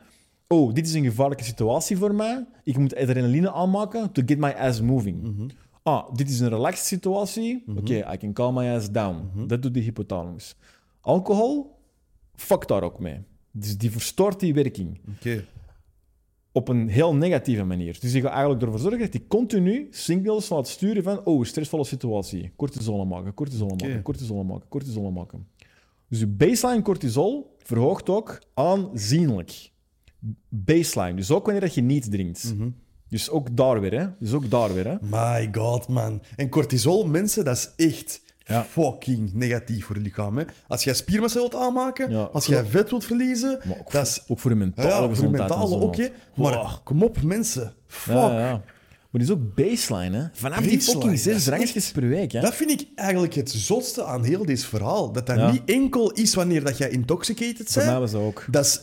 Oh, dit is een gevaarlijke situatie voor mij. Ik moet adrenaline aanmaken to get my ass moving. Ah, dit is een relaxed situatie. Oké, I can calm my ass down. Dat doet de hypothalamus. Alcohol, fuck daar ook mee. Dus die verstoort die werking Oké. Op een heel negatieve manier. Dus die gaat eigenlijk ervoor zorgen dat hij continu signals laat sturen van oh, stressvolle situatie. Cortisol maken, cortisol maken, Oké. cortisol maken, cortisol maken. Dus je baseline cortisol verhoogt ook aanzienlijk. Baseline. Dus ook wanneer dat je niet drinkt. Dus ook daar weer, hè. Dus ook daar weer, hè. My god, man. En cortisol, mensen, dat is echt Ja. fucking negatief voor je lichaam. Hè? Als jij spiermassa wilt aanmaken, Ja, als jij vet wilt verliezen, Maar ook, dat is... voor, ook voor je mentale Ja, voor je mentale ook, hè. Maar kom op, mensen. Fuck. Ja, ja. Maar die is ook baseline, hè. Vanaf die fucking zes drankjes per week, hè. Dat vind ik eigenlijk het zotste aan heel dit verhaal. Dat dat niet enkel is wanneer dat jij intoxicated Voor mij bent. was dat ook. Dat is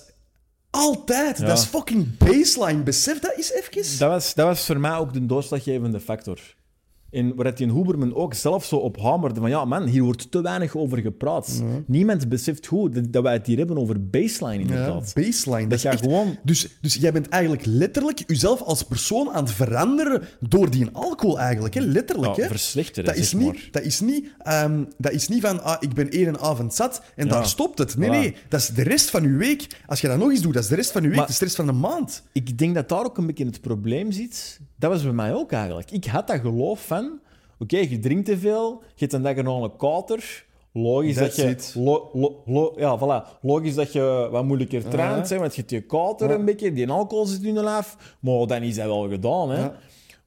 altijd. Dat is fucking baseline. Besef dat eens even. Dat was, dat was voor mij ook de doorslaggevende factor. En waar die Huberman ook zelf zo op hamerde van ja man, hier wordt te weinig over gepraat. Niemand beseft goed dat, dat wij het hier hebben over baseline Ja, inderdaad. baseline. Dat echt- gewoon- dus, dus jij bent eigenlijk letterlijk jezelf als persoon aan het veranderen door die alcohol eigenlijk. Hè? Letterlijk. Ja, hè? verslechteren, dat, is niet, maar. dat, is niet, ehm, dat is niet van ah, ik ben één avond zat en Ja. daar stopt het. Nee, Voilà. nee. Dat is de rest van je week. Als je dat nog eens doet, dat is de rest van je week, Maar- dat is de rest van de maand. Ik denk dat daar ook een beetje het probleem zit. Dat was bij mij ook eigenlijk. Ik had dat geloof van, oké, je drinkt te veel, je hebt een dag kater. Logisch dat je... it. lo- lo- lo- ja, voilà. Logisch dat je wat moeilijker traint, want je hebt je kater een beetje, die alcohol zit in je lijf. Maar dan is dat wel gedaan, hè.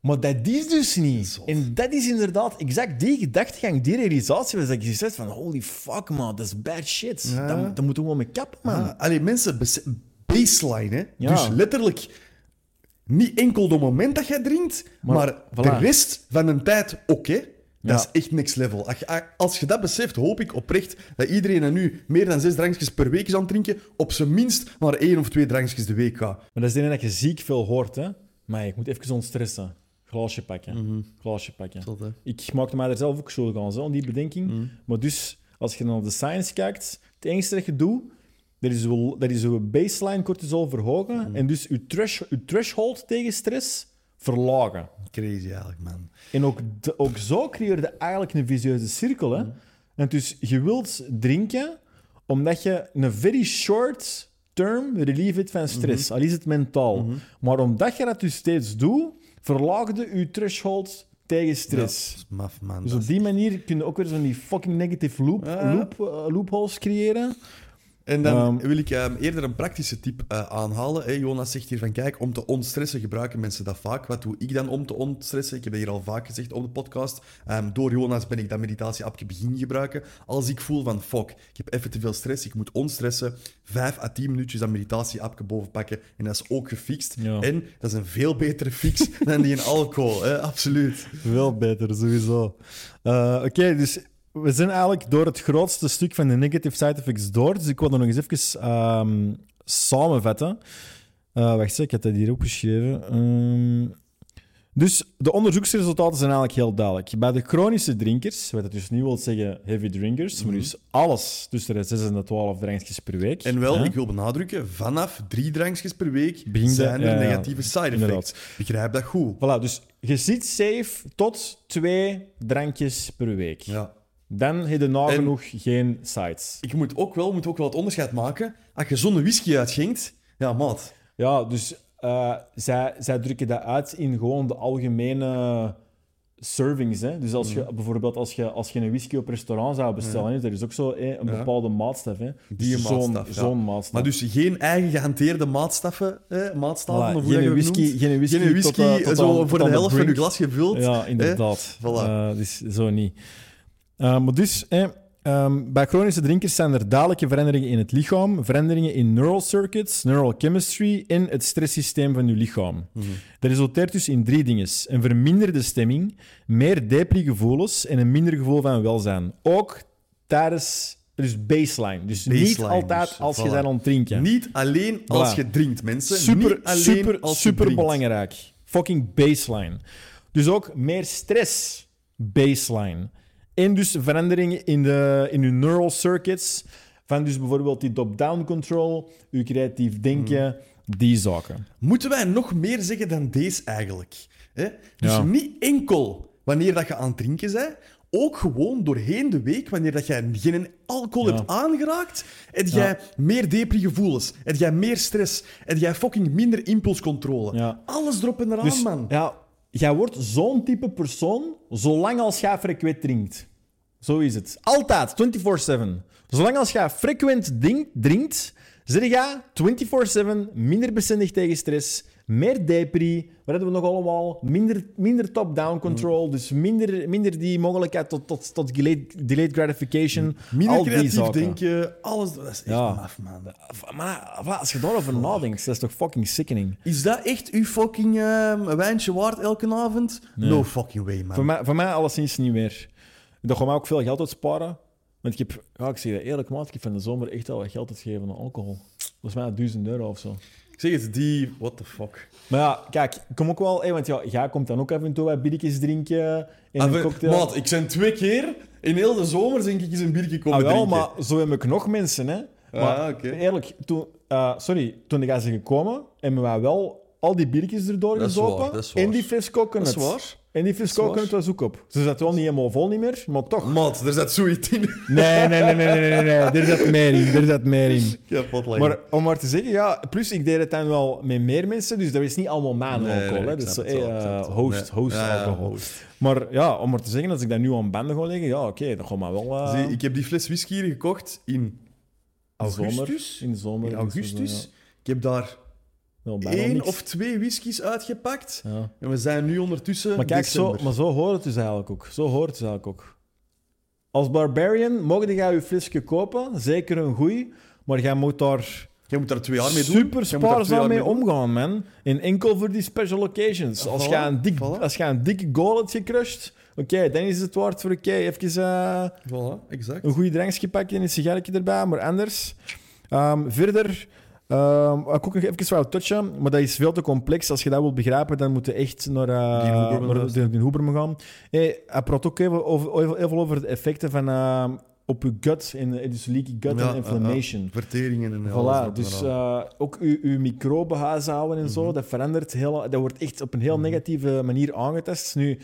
Maar dat is dus niet. En dat is inderdaad exact die gedachtegang, die realisatie was dat ik gezegd van holy fuck man, dat is bad shit. Ja. Dat, dat moeten we gewoon mee kappen, man. Allee, mensen, baseline. Hè? Ja. Dus letterlijk niet enkel het moment dat jij drinkt, maar, Maar, de rest van de tijd. Hè? Dat Ja. is echt next level. Als je, als je dat beseft, hoop ik oprecht dat iedereen er nu meer dan zes drankjes per week is aan het drinken, op zijn minst maar één of twee drankjes de week gaat. Maar dat is de dat je ziek veel hoort, hè. Maar ik moet even ontstressen. Glaasje pakken. Glaasje pakken. Zot? Ik maakte mij er zelf ook schuldig aan, zo, aan die bedenking. Maar dus, als je dan op de science kijkt, het enige dat je doet, dat is uw, dat is uw baseline cortisol verhogen en dus uw, thresh, uw threshold tegen stress verlagen. Crazy eigenlijk, man. En ook, d- ook zo creëer je eigenlijk een vicieuze cirkel. Hè? En dus je wilt drinken omdat je een very short term relief hebt van stress. Al is het mentaal. Maar omdat je dat dus steeds doet, verlaagde je threshold tegen stress. Ja, maf, man. Dus op die manier kun je ook weer zo'n die fucking negative loop, Ja. loop, eh, loopholes creëren. En dan Ehm, wil ik ehm, eerder een praktische tip eh, aanhalen. Jonas zegt hier van, kijk, om te ontstressen gebruiken mensen dat vaak. Wat doe ik dan om te ontstressen? Ik heb dat hier al vaak gezegd op de podcast. Ehm, door Jonas ben ik dat meditatieappje beginnen gebruiken. Als ik voel van, fuck, ik heb even te veel stress, ik moet ontstressen, vijf à tien minuutjes dat meditatieappje boven pakken. En dat is ook gefixt. Ja. En dat is een veel betere fix dan die in alcohol. Hè. Absoluut. Wel beter, sowieso. Eh, Oké, dus we zijn eigenlijk door het grootste stuk van de negative side effects door. Dus ik wil dat nog eens even ehm, samenvatten. Eh, wacht, ik heb dat hier opgeschreven. Ehm, dus de onderzoeksresultaten zijn eigenlijk heel duidelijk. Bij de chronische drinkers, wat dat dus niet wil zeggen heavy drinkers, maar dus alles tussen de 6 en de 12 drankjes per week. En wel, hè? ik wil benadrukken, vanaf drie drankjes per week Begin zijn er ja, negatieve side effects. inderdaad. Begrijp dat goed. Voilà, dus je zit safe tot twee drankjes per week. Ja. Dan heb je nagenoeg geen sites. Ik moet ook wel, moet ook wel het onderscheid maken. Als je zo'n whisky uitschenkt, ja, maat. Ja, dus eh, zij, zij drukken dat uit in gewoon de algemene servings. Hè? Dus als je bijvoorbeeld als je, als je een whisky op restaurant zou bestellen, is er is ook zo hè, een Ja. bepaalde maatstaf. Hè? Dus Die zo'n, maatstaf, ja. Zo'n maatstaf. Maar dus geen eigen gehanteerde maatstaffen, hè, maatstaven, of hoe geen, whisky, geen whisky, Geen whisky, tot, eh, tot zo aan- voor de helft van je glas gevuld. Ja, inderdaad. Voilà. Eh, dus zo niet. Eh, maar dus, ehm, bij chronische drinkers zijn er duidelijke veranderingen in het lichaam, veranderingen in neural circuits, neural chemistry en het stresssysteem van je lichaam. Dat resulteert dus in drie dingen. Een verminderde stemming, meer depri-gevoelens en een minder gevoel van welzijn. Ook tijdens... Dus baseline. Dus niet altijd dus, als je bent aan het drinken. Niet alleen als Voilà. je drinkt, mensen. Super, Niet alleen super, super belangrijk. Fucking baseline. Dus ook meer stress. Baseline. En dus veranderingen in, de, in uw neural circuits. Van dus bijvoorbeeld die top-down control, uw creatief denken, Mm. die zaken. Moeten wij nog meer zeggen dan deze eigenlijk? Hè? Dus Ja. niet enkel wanneer dat je aan het drinken bent, ook gewoon doorheen de week, wanneer dat jij geen alcohol Ja. hebt aangeraakt, heb jij meer depri-gevoelens, heb jij meer stress, heb jij fucking minder impulscontrole. Ja. Alles erop en eraan, Dus man. ja, jij wordt zo'n type persoon zolang als jij frequent drinkt. Zo is het. Altijd, 24-7. Zolang als jij frequent drinkt, zit je 24-7 minder bestendig tegen stress, meer depri, wat hebben we nog allemaal? Minder, minder top-down control, dus minder, minder die mogelijkheid tot, tot, tot delayed, delayed gratification. Minder al creatief denken, alles. Dat is echt Ja. maf, man. Maar, als je daarover nadenkt, dat is toch fucking sickening. Is dat echt uw fucking ehm, wijntje waard elke avond? No fucking way, man. Voor mij, voor mij alleszins niet meer. Dat gaat mij ook veel geld uitsparen. Want ik heb, ja, ik zeg dat eerlijk, maat, ik heb van de zomer echt al wat geld uitgegeven aan alcohol. Volgens mij 1000 euro of zo. Zeg het, die... What the fuck. Maar ja, kijk, ik kom ook wel, hé, want ja, jij komt dan ook af en toe wat biertjes drinken en een Even- cocktail. Maat, ik ben twee keer in heel de zomer denk ik eens een biertje komen ah, wel, drinken. maar zo heb ik nog mensen, hè. Maar Ah, oké. eerlijk, toen, eh, sorry, toen ik zijn gekomen, hebben wij wel al die biertjes erdoor gezopen. En die fles coconut. Dat is waar. En die waar. coconut was ook op. Ze zat wel niet helemaal vol niet meer, maar toch. Maat, er zit zoiets in. Nee, nee, nee, nee, nee, nee, nee. Er zat meer in, er zat meer in. Ja. Maar om maar te zeggen, ja, plus ik deed het dan wel met meer mensen, dus dat is niet allemaal mijn Nee, alcohol. hè. snap zo, het wel, eh, het wel. host, host Ja, ja, alcohol. host. Maar ja, om maar te zeggen, als ik dat nu aan banden ga leggen, ja, oké, dan gaat maar wel eh, Zie, ik heb die fles whisky hier gekocht in zomer. augustus. In zomer. In dus augustus. Ik heb daar niks. of twee whiskies uitgepakt. Ja. En we zijn nu ondertussen Maar kijk, zo, maar zo hoort het dus eigenlijk ook. Zo hoort het dus eigenlijk ook. Als barbarian mogen jij je flesje kopen, zeker een goeie, maar jij moet daar Jij moet daar twee jaar mee doen. super Jij spaarzaam mee omgaan, man. En enkel voor die special occasions. Als Voilà, je een, dik, voilà. als je een dikke goal hebt gecrushed, oké, dan is het waard voor oké, even eh, Voilà, exact. een goede drankje pakken en een sigaretje erbij, maar anders. Ehm, verder, ehm ik ook nog even wou touchen, maar dat is veel te complex. Als je dat wilt begrijpen, dan moet je echt naar, eh, Die naar de, de gaan. Hey, hij praat ook even over, veel over de effecten van, eh, op je gut, en, eh, dus leaky gut Ja, en inflammation. Verteringen en Voilà, en dus eh, ook uw, uw microbehuishouden en Mhm. zo, dat verandert heel, dat wordt echt op een heel negatieve manier aangetast. Nu,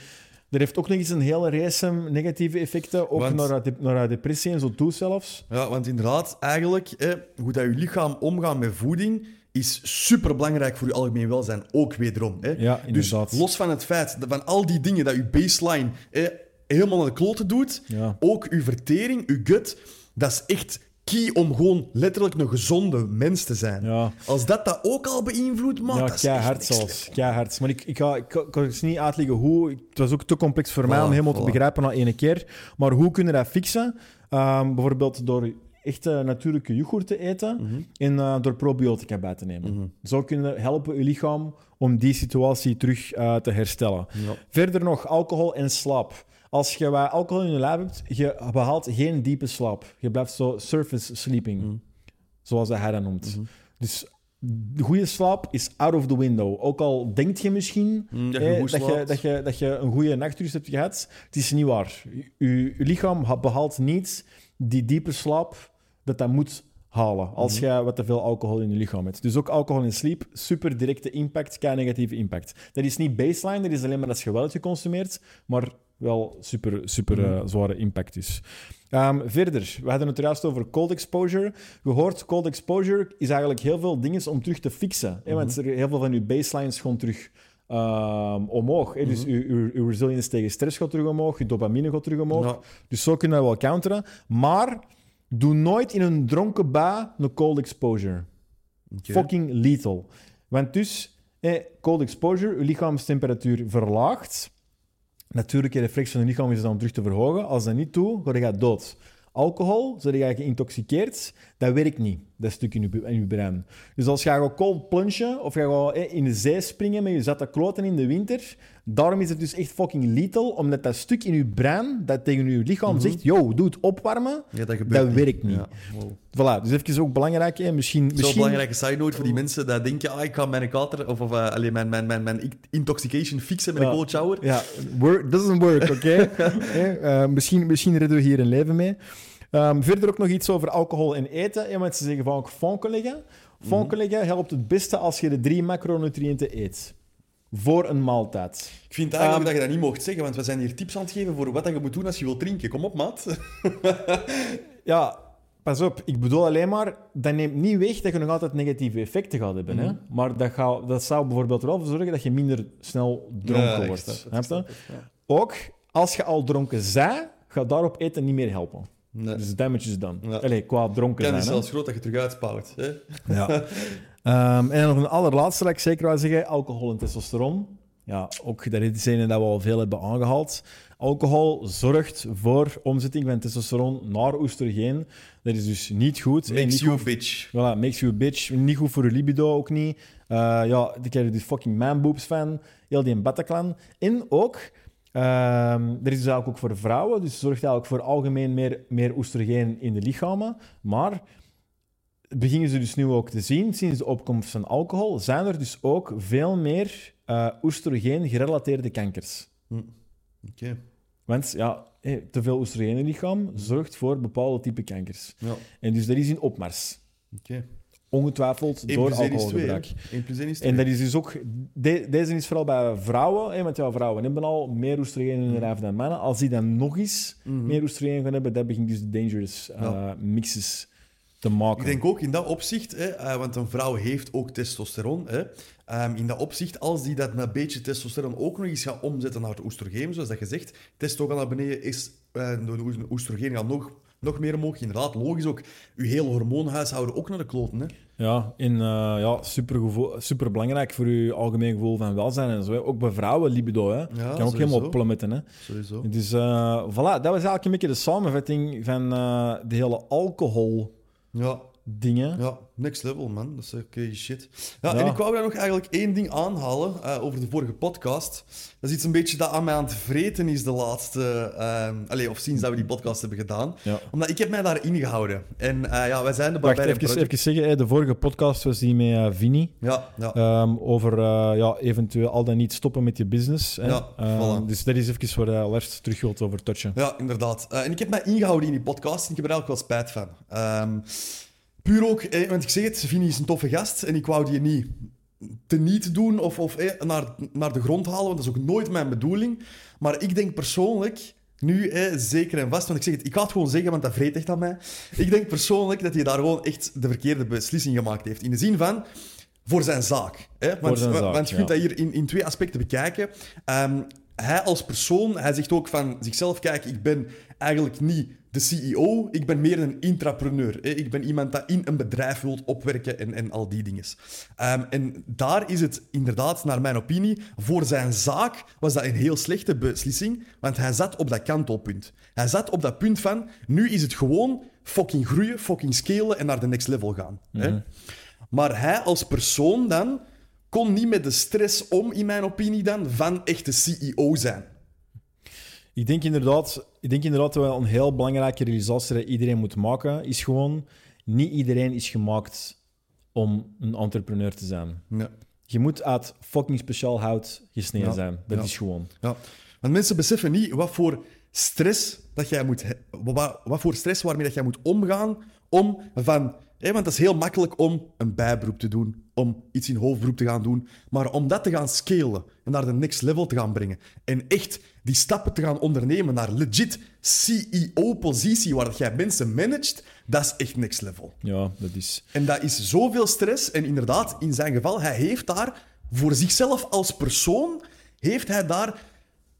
er heeft ook nog eens een hele race negatieve effecten, ook Want- naar, de, naar depressie en zo toe zelfs. Ja, want inderdaad, eigenlijk, hè, hoe dat je lichaam omgaat met voeding, is super belangrijk voor je algemeen welzijn. Ook wederom. Hè. Ja, dus los van het feit dat van al die dingen dat je baseline hè, helemaal naar de kloten doet, Ja. ook je vertering, je gut, dat is echt key om gewoon letterlijk een gezonde mens te zijn. Ja. Als dat dat ook al beïnvloedt, man, Ja, dat is keihard niks zelfs. Keihard. Maar ik, ik, ga, ik, kan- het niet uitleggen hoe. Het was ook te complex voor mij om Voilà, helemaal te begrijpen na één keer. Maar hoe kunnen we dat fixen? Ehm, bijvoorbeeld door echte natuurlijke yoghurt te eten Mhm. en eh, door probiotica bij te nemen. Zo kunnen we helpen je lichaam om die situatie terug eh, te herstellen. Ja. Verder nog alcohol en slaap. Als je wat alcohol in je lijf hebt, je behaalt geen diepe slaap. Je blijft zo surface sleeping, Mhm. zoals hij dat noemt. Dus de goede slaap is out of the window. Ook al denkt je misschien Mm, dat je dat, je, dat, je, dat je een goede nachtrust hebt gehad, het is niet waar. Je, lichaam ha- behaalt niet die diepe slaap dat dat moet halen als Mhm. je wat te veel alcohol in je lichaam hebt. Dus ook alcohol in sleep, super directe impact, kei negatieve impact. Dat is niet baseline, dat is alleen maar als je wel hebt geconsumeerd, maar wel super, super Mhm. eh, zware impact is. Ehm, verder, we hadden het er juist over cold exposure. Gehoord, cold exposure is eigenlijk heel veel dingen om terug te fixen. hè, want er, heel veel van je baselines gewoon terug ehm, omhoog. hè. Dus je, je, je resilience tegen stress gaat terug omhoog, je dopamine gaat terug omhoog. Dus zo kunnen we wel counteren. Maar doe nooit in een dronken ba een cold exposure. Fucking lethal. Want dus, eh, cold exposure, je lichaamstemperatuur verlaagt. Natuurlijke reflex van je lichaam is dan om terug te verhogen. Als dat niet doet, ga je dood. Alcohol, zodra je geïntoxiceerd, dat werkt niet, dat stuk in je, in je brein. Dus als je gaat cold plungen of je gaat in de zee springen met je zatte kloten in de winter, daarom is het dus echt fucking lethal, omdat dat stuk in je brein dat tegen je lichaam zegt, yo, doe het opwarmen, Ja, dat werkt niet. Ja, wow. Voilà, dus even ook belangrijk, hè. misschien... Zo'n misschien belangrijke side note voor die mensen die denken, ah, ik ga mijn kater of, of uh, mijn, mijn, mijn, mijn intoxication fixen met Ja. een cold shower. Ja, work, doesn't work, oké? Eh, misschien, misschien redden we hier een leven mee. Ehm, verder ook nog iets over alcohol en eten. Ja, mensen zeggen van ook. Fonken leggen helpt het beste als je de drie macronutriënten eet. Voor een maaltijd. Ik vind eigenlijk Ehm, dat je dat niet mocht zeggen, want we zijn hier tips aan het geven voor wat je moet doen als je wilt drinken. Kom op, maat. Ja, pas op. Ik bedoel alleen maar, dat neemt niet weg dat je nog altijd negatieve effecten gaat hebben. Hè? Maar dat, dat zou bijvoorbeeld wel voor zorgen dat je minder snel dronken Ja, wordt. het, het. Ook, als je al dronken bent, gaat daarop eten niet meer helpen. Nee. Dus damage is done. Ja. Allee, qua dronken is zijn. hè. zelfs groot dat je terug uitspouwt. Hè? Ja. Ehm, en dan nog een allerlaatste dat ik zeker wil zeggen: alcohol en testosteron. Ja, ook dat is een dat we al veel hebben aangehaald. Alcohol zorgt voor omzetting van testosteron naar oestrogeen. Dat is dus niet goed. Makes niet you a goed- bitch. Voilà, makes you a bitch. Niet goed voor je libido ook niet. Eh, ja, ik krijg er die fucking manboobs van. Heel die Bataclan. En ook, ehm er is dus eigenlijk ook voor vrouwen. Dus het zorgt eigenlijk voor algemeen meer, meer oestrogeen in de lichamen. Maar beginnen ze dus nu ook te zien, sinds de opkomst van alcohol, zijn er dus ook veel meer eh oestrogeen-gerelateerde kankers. Oké. Want ja, eh, te veel oestrogeen in het lichaam zorgt voor bepaalde type kankers. Ja. En dus dat is in opmars. Oké. Ongetwijfeld 1 door plus 1 is 2. alcoholgebruik. 1 plus 1 is 2. En dat is dus ook... de- deze is vooral bij vrouwen, hè, want ja, vrouwen hebben al meer oestrogeen in Mm. hun lijf dan mannen. Als die dan nog eens meer oestrogeen gaan hebben, dat begint dus de dangerous Ja. mixes te maken. Ik denk ook in dat opzicht, hè, eh, want een vrouw heeft ook testosteron. Hè, ehm, in dat opzicht, als die dat met een beetje testosteron ook nog eens gaat omzetten naar het oestrogeen, zoals dat je zegt, testo gaat naar beneden, is, eh, de oe- oestrogeen gaat nog, nog meer omhoog. Inderdaad, logisch ook. Uw hele hormoonhuishouden ook naar de kloten. Hè. Ja, en uh, ja, super, super belangrijk voor je algemeen gevoel van welzijn en zo. Hè. Ook bij vrouwen, libido. Hè. kan ook sowieso. helemaal plummeten. Hè. Sowieso. Dus uh, voilà, dat was eigenlijk een beetje de samenvatting van uh, de hele alcohol Ja. Dingen. Ja, next level, man. Dat is oké shit. Ja, Ja. en ik wou daar nog eigenlijk één ding aanhalen eh, over de vorige podcast. Dat is iets een beetje dat aan mij aan het vreten is de laatste... allee, of sinds dat we die podcast hebben gedaan. Ja. Omdat ik heb mij daarin gehouden. En eh, ja, wij zijn de Wacht, even, Project. even zeggen, de vorige podcast was die met eh, Vini. Ja, ja. Ehm, over ja, eventueel al dan niet stoppen met je business. Hè. Ja, Ehm, voilà. Dus dat is even waar uh, Lars terug wilt over touchen. Ja, inderdaad. En ik heb mij ingehouden in die podcast en ik heb er eigenlijk wel spijt van. Puur ook, eh, want ik zeg het, Vini is een toffe gast en ik wou die niet teniet doen of, of eh, naar, naar de grond halen, want dat is ook nooit mijn bedoeling. Maar ik denk persoonlijk, nu eh, zeker en vast, want ik zeg het, ik ga het gewoon zeggen, want dat vreet echt aan mij. Ik denk persoonlijk dat hij daar gewoon echt de verkeerde beslissing gemaakt heeft. In de zin van, voor zijn zaak. Hè? Want, zaak, want je kunt ja. dat hier in, in twee aspecten bekijken. Ehm, hij als persoon, hij zegt ook van zichzelf, kijk, ik ben eigenlijk niet de CEO, ik ben meer een intrapreneur. Hè? Ik ben iemand dat in een bedrijf wilt opwerken en, en al die dingen. Ehm, en daar is het inderdaad, naar mijn opinie, voor zijn zaak was dat een heel slechte beslissing, want hij zat op dat kantelpunt. Hij zat op dat punt van, nu is het gewoon fucking groeien, fucking scalen en naar de next level gaan. Hè? Maar hij als persoon dan kon niet met de stress om, in mijn opinie dan, van echte CEO zijn. Ik denk, inderdaad, ik denk inderdaad dat wel een heel belangrijke realisatie dat iedereen moet maken, is gewoon, niet iedereen is gemaakt om een entrepreneur te zijn. Ja. Je moet uit fucking speciaal hout gesneden Ja, zijn. Dat ja. is gewoon. Ja. Want mensen beseffen niet wat voor stress dat jij moet wat voor stress waarmee dat jij moet omgaan om van want dat is heel makkelijk om een bijberoep te doen, om iets in hoofdberoep te gaan doen, maar om dat te gaan scalen en naar de next level te gaan brengen en echt die stappen te gaan ondernemen naar legit CEO-positie waar dat jij mensen managt, dat is echt next level. Ja, dat is... En dat is zoveel stress. En inderdaad, in zijn geval, hij heeft daar voor zichzelf als persoon, heeft hij daar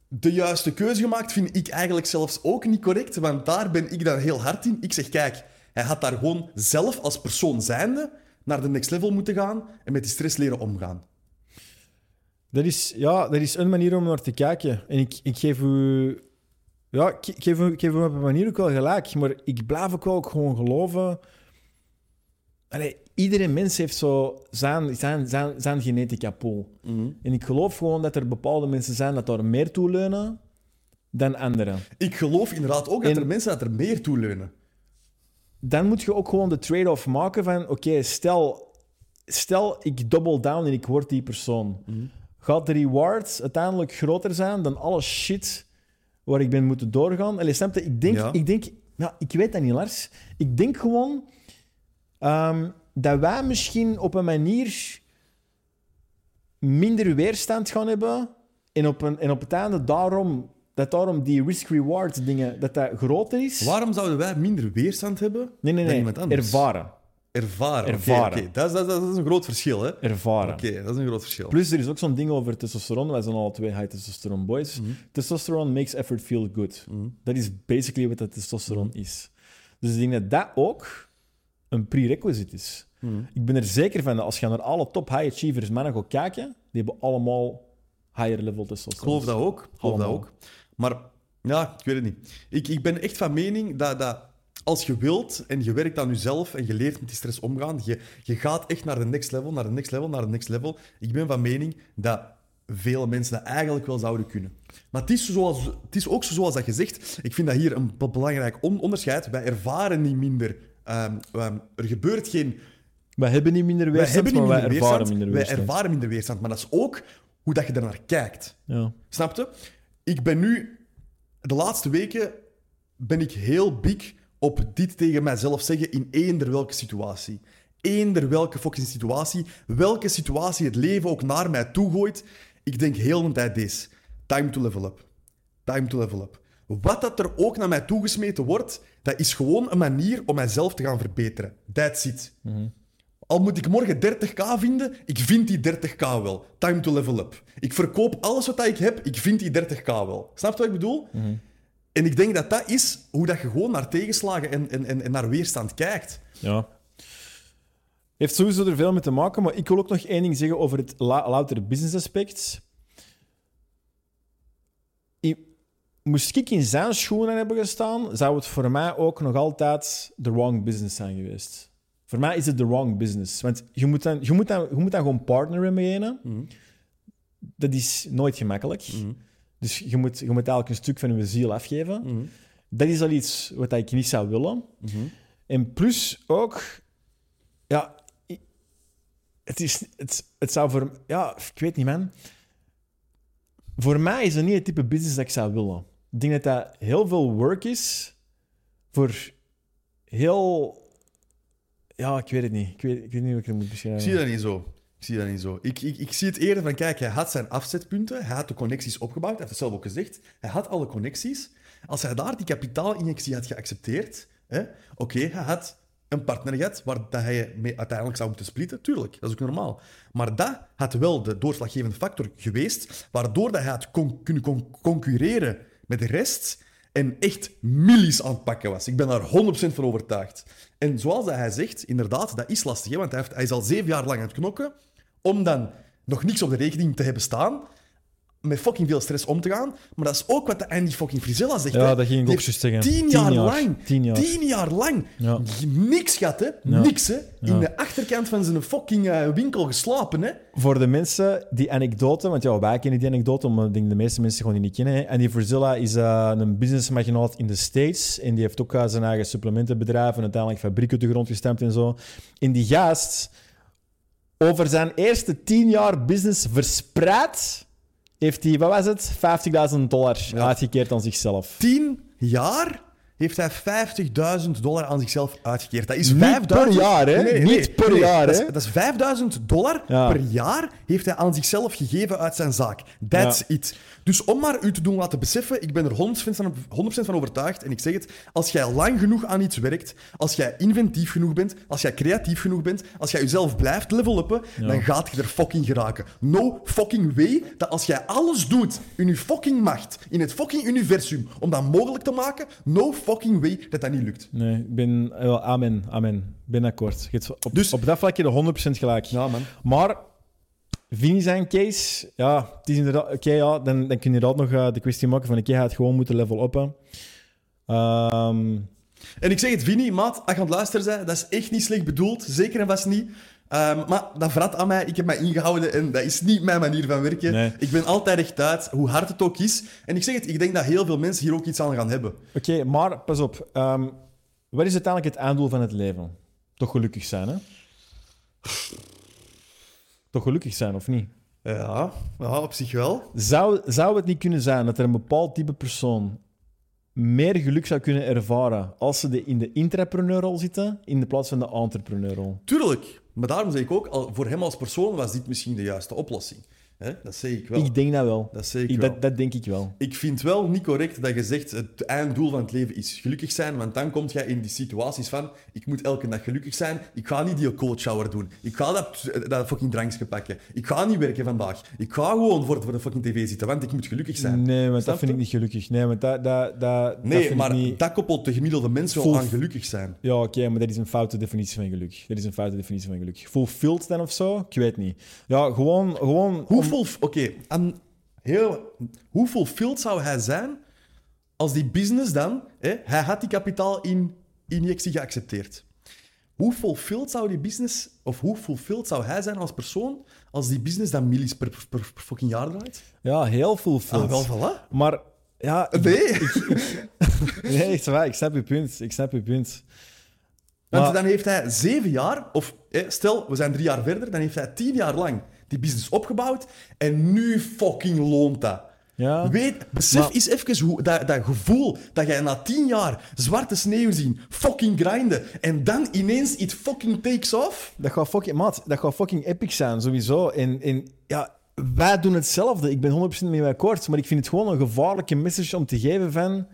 de juiste keuze gemaakt. Vind ik eigenlijk zelfs ook niet correct, want daar ben ik dan heel hard in. Ik zeg, kijk, hij had daar gewoon zelf als persoon zijnde naar de next level moeten gaan en met die stress leren omgaan. Dat is, ja, dat is een manier om naar te kijken. En ik, ik geef u... Ja, ik geef u, ik geef u op een manier ook wel gelijk. Maar ik blijf ook wel gewoon geloven... Allee, iedere mens heeft zo zijn, zijn, zijn, zijn genetica pool. En ik geloof gewoon dat er bepaalde mensen zijn dat daar meer toe leunen dan anderen. Ik geloof inderdaad ook dat er mensen dat er meer toe leunen. Dan moet je ook gewoon de trade-off maken van... Oké, stel, stel ik double down en ik word die persoon. Gaat de reward uiteindelijk groter zijn dan alle shit waar ik ben moeten doorgaan? Allee, snap je? Ik denk... Ja. Ik, denk ja, ik weet dat niet, Lars. Ik denk gewoon ehm, dat wij misschien op een manier minder weerstand gaan hebben en op, een, en op het einde daarom... Dat daarom die risk-reward dingen, dat dat groter is. Waarom zouden wij minder weerstand hebben Nee, nee, dan nee. iemand anders? Ervaren. Ervaren. Oké, Ervaren. oké. Dat, is, dat, is, dat is een groot verschil, hè? Oké, Ervaren. dat is een groot verschil. Plus, er is ook zo'n ding over testosteron. Wij zijn alle twee high testosteron boys. Testosteron makes effort feel good. Dat is basically wat dat testosteron is. Dus ik denk dat dat ook een prerequisite is. Ik ben er zeker van dat als je naar alle top high achievers mannen gaat kijken, die hebben allemaal higher level Ik testosteron. geloof dat ook. Ik geloof dat ook. Maar ja, ik weet het niet. Ik, ik ben echt van mening dat, dat als je wilt en je werkt aan jezelf en je leert met die stress omgaan, je, je gaat echt naar de next level, naar de next level, naar de next level. Ik ben van mening dat vele mensen dat eigenlijk wel zouden kunnen. Maar het is, zoals, het is ook zo zoals dat je zegt. Ik vind dat hier een be- belangrijk on- onderscheid. Wij ervaren niet minder. ehm, ehm, er gebeurt geen Wij hebben niet minder weerstand, maar wij ervaren weerstand. minder wij weerstand. ervaren minder weerstand. Maar dat is ook hoe dat je ernaar kijkt. Ja. Snap je? Ik ben nu... De laatste weken ben ik heel big op dit tegen mijzelf zeggen in eender welke situatie. Eender welke fucking situatie. Welke situatie het leven ook naar mij toe gooit. Ik denk heel de tijd deze. Time to level up. Time to level up. Wat dat er ook naar mij toegesmeten wordt, dat is gewoon een manier om mijzelf te gaan verbeteren. That's it. Al moet ik morgen 30k vinden, ik vind die 30k wel. Time to level up. Ik verkoop alles wat ik heb, ik vind die 30k wel. Snap je wat ik bedoel? En ik denk dat dat is hoe dat je gewoon naar tegenslagen en, en, en, naar weerstand kijkt. Ja. Heeft sowieso er veel mee te maken, maar ik wil ook nog één ding zeggen over het louter business aspect. Moest ik in zijn schoenen hebben gestaan, zou het voor mij ook nog altijd de wrong business zijn geweest. Voor mij is het the wrong business. Want je moet dan, je moet dan, je moet dan gewoon partneren met ene. Mhm. Dat is nooit gemakkelijk. Mhm. Dus je moet, je moet eigenlijk een stuk van je ziel afgeven. Mhm. Dat is al iets wat ik niet zou willen. En plus ook, ja, het, is, het, het zou voor, ja, ik weet niet man. Voor mij is het niet het type business dat ik zou willen. Ik denk dat dat heel veel work is voor heel, ja, ik weet het niet. Ik weet, ik weet niet hoe ik het moet Ik beschrijven. zie dat niet zo. Ik zie dat niet zo. Ik, ik, ik zie het eerder van, kijk, hij had zijn afzetpunten, hij had de connecties opgebouwd, hij heeft het zelf ook gezegd, hij had alle connecties. Als hij daar die kapitaalinjectie had geaccepteerd, oké, hij had een partner gehad waar dat hij mee uiteindelijk zou moeten splitten, tuurlijk, dat is ook normaal. Maar dat had wel de doorslaggevende factor geweest, waardoor dat hij had kunnen con- concurreren met de rest en echt millies aan het pakken was. Ik ben daar 100% van overtuigd. En zoals hij zegt, inderdaad, dat is lastig. Hè? Want hij, heeft, hij is al zeven jaar lang aan het knokken om dan nog niks op de rekening te hebben staan. Met fucking veel stress om te gaan. Maar dat is ook wat de Andy fucking Frisella zegt. Ja, hè. dat ging ik ook juist zeggen. Tien, Tien jaar, jaar. lang. Tien jaar. Tien jaar lang. Ja. Niks gehad, hè. Niks, hè. In de achterkant van zijn fucking eh, winkel geslapen, hè. Voor de mensen die anekdote, want ja, wij kennen die anekdote, maar ik denk de meeste mensen gewoon die niet kennen. Hè. Andy Frisella is eh, een businessmagnaat in de States en die heeft ook eh, zijn eigen supplementenbedrijf en uiteindelijk fabrieken de grond gestemd en zo. En die gast, over zijn eerste tien jaar business verspreid, heeft hij, wat was het, 50.000 dollar uitgekeerd aan zichzelf. Tien jaar heeft hij 50.000 dollar aan zichzelf uitgekeerd. Dat is Niet 5000 per jaar, hè? Niet per jaar, dat is, hè? Dat is 5000 dollar Ja. per jaar heeft hij aan zichzelf gegeven uit zijn zaak. That's Ja. it. Dus om maar u te doen laten beseffen, ik ben er 100% van, 100% van overtuigd. En ik zeg het, als jij lang genoeg aan iets werkt, als jij inventief genoeg bent, als jij creatief genoeg bent, als jij jezelf blijft level-uppen, dan gaat je er fucking geraken. No fucking way dat als jij alles doet in je fucking macht, in het fucking universum, om dat mogelijk te maken, no fucking way dat dat niet lukt. Nee, ik ben... ja, amen, amen. Ik ben akkoord. Je hebt Op, Dus- op dat vlak heb je 100% gelijk. Ja, man. Maar Vini zijn case, ja, het is inderdaad... Oké, ja, dan, dan kun je inderdaad nog eh, de kwestie maken van oké, hij had gewoon moeten level uppen. Ehm, En ik zeg het, Vinnie, maat, als je aan het luisteren bent, dat is echt niet slecht bedoeld. Zeker en vast niet. Ehm, maar dat verrat aan mij. Ik heb mij ingehouden en dat is niet mijn manier van werken. Nee. Ik ben altijd rechtuit, hoe hard het ook is. En ik zeg het, ik denk dat heel veel mensen hier ook iets aan gaan hebben. oké, maar pas op. Ehm, wat is uiteindelijk het einddoel van het leven? Toch gelukkig zijn, hè? Toch gelukkig zijn, of niet? Ja, ja op zich wel. Zou, zou het niet kunnen zijn dat er een bepaald type persoon meer geluk zou kunnen ervaren als ze de, in de intrapreneurrol zitten in de plaats van de entrepreneurrol? Tuurlijk. Maar daarom zeg ik ook, voor hem als persoon was dit misschien de juiste oplossing. Hè? Dat zeg ik wel. Ik denk dat wel. Dat zeg ik Ik- wel. dat, dat denk ik wel. Ik vind wel niet correct dat je zegt het einddoel van het leven is gelukkig zijn, want dan kom je in die situaties van ik moet elke dag gelukkig zijn, ik ga niet die cold shower doen, ik ga dat, dat fucking drankje pakken, ik ga niet werken vandaag, ik ga gewoon voor, voor de fucking tv zitten, want ik moet gelukkig zijn. Nee, want Snap dat vind je? ik niet gelukkig. Nee, want dat, dat, dat, dat Nee, vind maar ik niet... dat koppelt de gemiddelde mens wel aan gelukkig zijn. Ja, oké, maar dat is een foute definitie van geluk. Dat is een foute definitie van geluk. Fulfilled dan of zo? Ik weet niet. Ja, gewoon... gewoon Hoe aan heel, hoe fulfilled zou hij zijn als die business dan, hè, hij had die kapitaalinjectie geaccepteerd. Hoe fulfilled zou die business, of hoe fulfilled zou hij zijn als persoon als die business dan millies per, per, per fucking jaar draait? Ja, heel fulfilled. Ah, wel, voilà. Maar ja... ik- Nee, Nee, echt waar. Ik snap je punt. Ik snap je punt. want Maar- dan heeft hij zeven jaar, of stel, we zijn drie jaar verder, dan heeft hij tien jaar lang die business opgebouwd en nu fucking loont dat. Ja. Weet, besef Maar- eens even hoe, dat, dat gevoel dat jij na tien jaar zwarte sneeuw zien, fucking grinden, en dan ineens it fucking takes off. Dat gaat fucking, maat, dat gaat fucking epic zijn, sowieso. En, en ja, wij doen hetzelfde. Ik ben 100% mee akkoord. Maar ik vind het gewoon een gevaarlijke message om te geven van...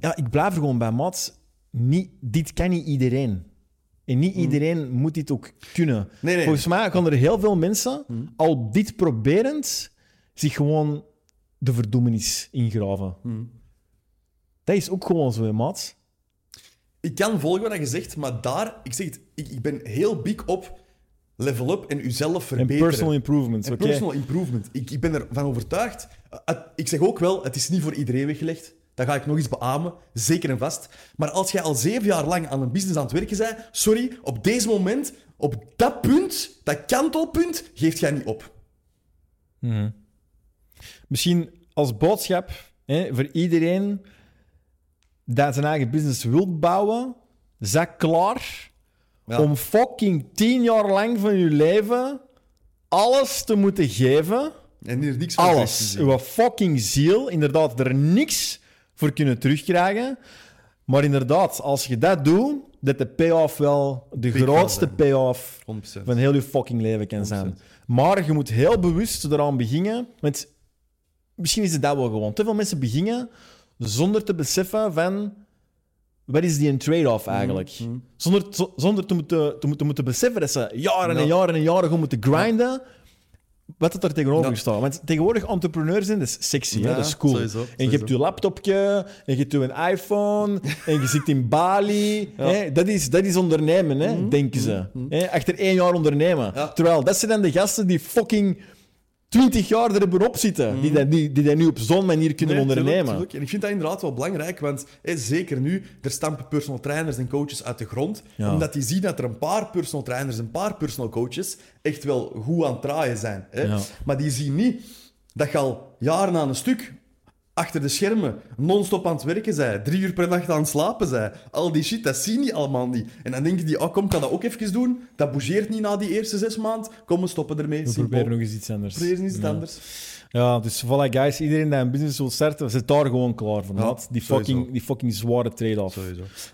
Ja, ik blijf er gewoon bij, maat. Niet, dit kan niet iedereen. En niet iedereen moet dit ook kunnen. Nee, nee. Volgens mij gaan er heel veel mensen, al dit proberend, zich gewoon de verdoemenis ingraven. Hmm. Dat is ook gewoon zo, hè, maat. Ik kan volgen wat je zegt, maar daar, ik zeg het, ik, ik ben heel big op level up en uzelf En verbeteren. personal En oké? personal improvement. Ik, ik ben ervan overtuigd. Het- ik zeg ook wel, het is niet voor iedereen weggelegd. Dat ga ik nog eens beamen, zeker en vast. Maar als jij al zeven jaar lang aan een business aan het werken bent, sorry, op deze moment, op dat punt, dat kantelpunt, geeft jij niet op. Misschien als boodschap hè, voor iedereen dat zijn eigen business wil bouwen, zak klaar Ja. om fucking tien jaar lang van je leven alles te moeten geven. En hier niks van Alles. Uw fucking ziel. Inderdaad, er niks voor kunnen terugkrijgen. Maar inderdaad, als je dat doet, dat de payoff wel de grootste wel payoff 100%. van heel je fucking leven kan zijn. Maar je moet heel bewust eraan beginnen. Want misschien is het dat wel gewoon. Te veel mensen beginnen zonder te beseffen van... Wat is die een trade-off eigenlijk? Zonder, zo- zonder te moeten, te, moeten, moeten beseffen dat ze jaren en Ja. jaren en jaren gaan moeten grinden. Wat het er tegenover Ja. staat. Want tegenwoordig entrepreneur zijn, dat is sexy, hè? Dat is cool. sowieso, En je hebt je laptopje, en je hebt je een iPhone, en je zit in Bali. Hè? Dat, is, dat is ondernemen, hè? denken ze. Hè? Achter één jaar ondernemen. Mhm. Terwijl dat zijn dan de gasten die fucking 20 jaar er bovenop zitten. Die, dat, die, die dat nu op zo'n manier kunnen Mhm. Nee, ondernemen. tuurlijk. En ik vind dat inderdaad wel belangrijk, want hé, zeker nu, er stampen personal trainers en coaches uit de grond, Ja. omdat die zien dat er een paar personal trainers, een paar personal coaches echt wel goed aan het draaien zijn. Ja. Maar die zien niet dat je al jaren aan een stuk achter de schermen non-stop aan het werken zij, drie uur per nacht aan het slapen zij. Al die shit, dat zien die allemaal niet. En dan denken die, oh kom, kan dat ook even doen. Dat bougeert niet na die eerste zes maanden. Kom, we stoppen ermee. We Simpel. proberen nog eens iets anders. Proberen iets Ja. anders. Ja, dus voilà, guys. Iedereen die een business wil starten, zit daar gewoon klaar voor. Ja, die, fucking, die fucking zware trade-off.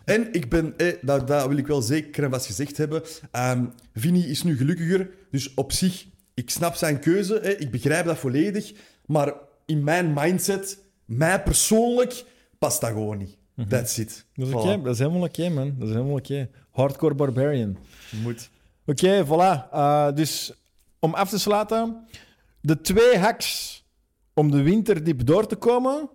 En ik ben, eh, dat, dat wil ik wel zeker en vast gezegd hebben. ehm Vini is nu gelukkiger, dus op zich, ik snap zijn keuze, eh, ik begrijp dat volledig. Maar in mijn mindset, mij persoonlijk, past dat gewoon niet. That's it. Dat is Voilà. dat is helemaal oké, man. Dat is helemaal oké. Hardcore barbarian. Moet. Oké, voilà. Eh, dus om af te sluiten, de twee hacks om de winter diep door te komen: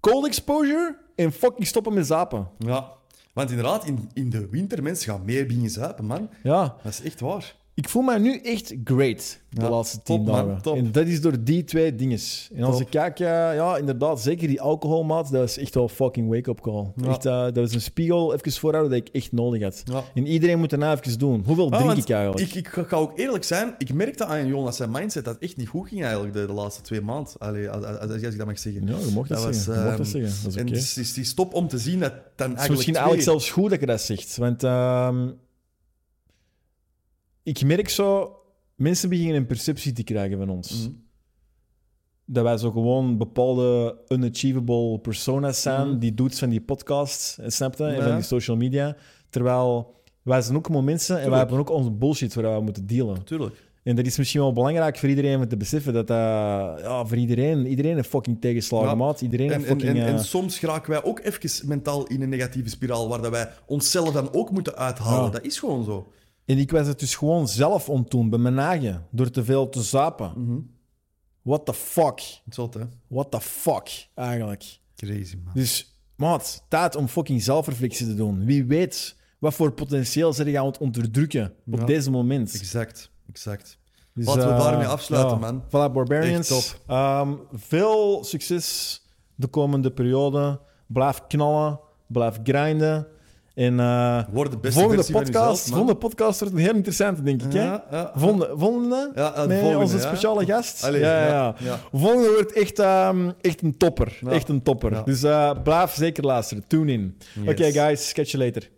cold exposure en fucking stoppen met zapen. Ja. Want inderdaad, in, in de winter, mensen gaan meer beginnen zuipen, man. Ja, Dat is echt waar. Ik voel mij nu echt great de Ja, laatste tien top, man, dagen. En dat is door die twee dingen. En als Top. ik kijk, eh, ja, inderdaad, zeker die alcoholmaat, dat is echt wel fucking wake-up call. Ja. Echt, eh, dat is een spiegel even voorhouden dat ik echt nodig had. Ja. En iedereen moet daarna even doen. Hoeveel drink ik eigenlijk? Ik, ik ga ook eerlijk zijn, ik merkte aan Jonas zijn mindset dat het echt niet goed ging eigenlijk de, de laatste twee maanden. Allee, als, als, als ik dat mag zeggen. Ja, je mocht dat, Dat zeggen. was, dat ehm, zeggen. Dat is En het is, die stop om te zien dat dan Het is eigenlijk misschien twee- eigenlijk zelfs goed dat je dat zegt. Want ehm, ik merk zo... Mensen beginnen een perceptie te krijgen van ons. Mhm. Dat wij zo gewoon bepaalde unachievable personas zijn Mhm. die doet van die podcasts, eh, snap je? En van die social media. Terwijl wij zijn ook gewoon mensen en wij hebben ook onze bullshit waar we moeten dealen. Tuurlijk. En dat is misschien wel belangrijk voor iedereen om te beseffen dat dat... ja, voor iedereen, iedereen een fucking tegenslagen Ja. maat. Iedereen een En, en, fucking... en, en eh, soms geraken wij ook even mentaal in een negatieve spiraal waar dat wij onszelf dan ook moeten uithalen. Ja. Dat is gewoon zo. En ik was het dus gewoon zelf ontdoen bij mijn eigen, door te veel te zapen. Mhm. What the fuck? Zot, hè? What the fuck, eigenlijk. Crazy, man. Dus, maat, tijd om fucking zelfreflectie te doen. Wie weet wat voor potentieel ze gaan onderdrukken op Ja. deze moment. Exact, exact. Dus, Laten we eh, daarmee afsluiten, man. Voilà, Barbarians. Echt top. Ehm, veel succes de komende periode. Blijf knallen, blijf grinden. En eh, Word de beste volgende podcast, jezelf, volgende podcast wordt een heel interessante, denk ik. Hè? Ja, ja. Volgende, volgende Ja, ja, met volgende, onze ja. speciale gast. Allee, ja, ja, ja, ja. ja. Volgende wordt echt, ehm, echt een topper. Ja. Echt een topper. Ja. Dus eh, blijf zeker luisteren. Tune in. Yes. Oké, guys. Catch you later.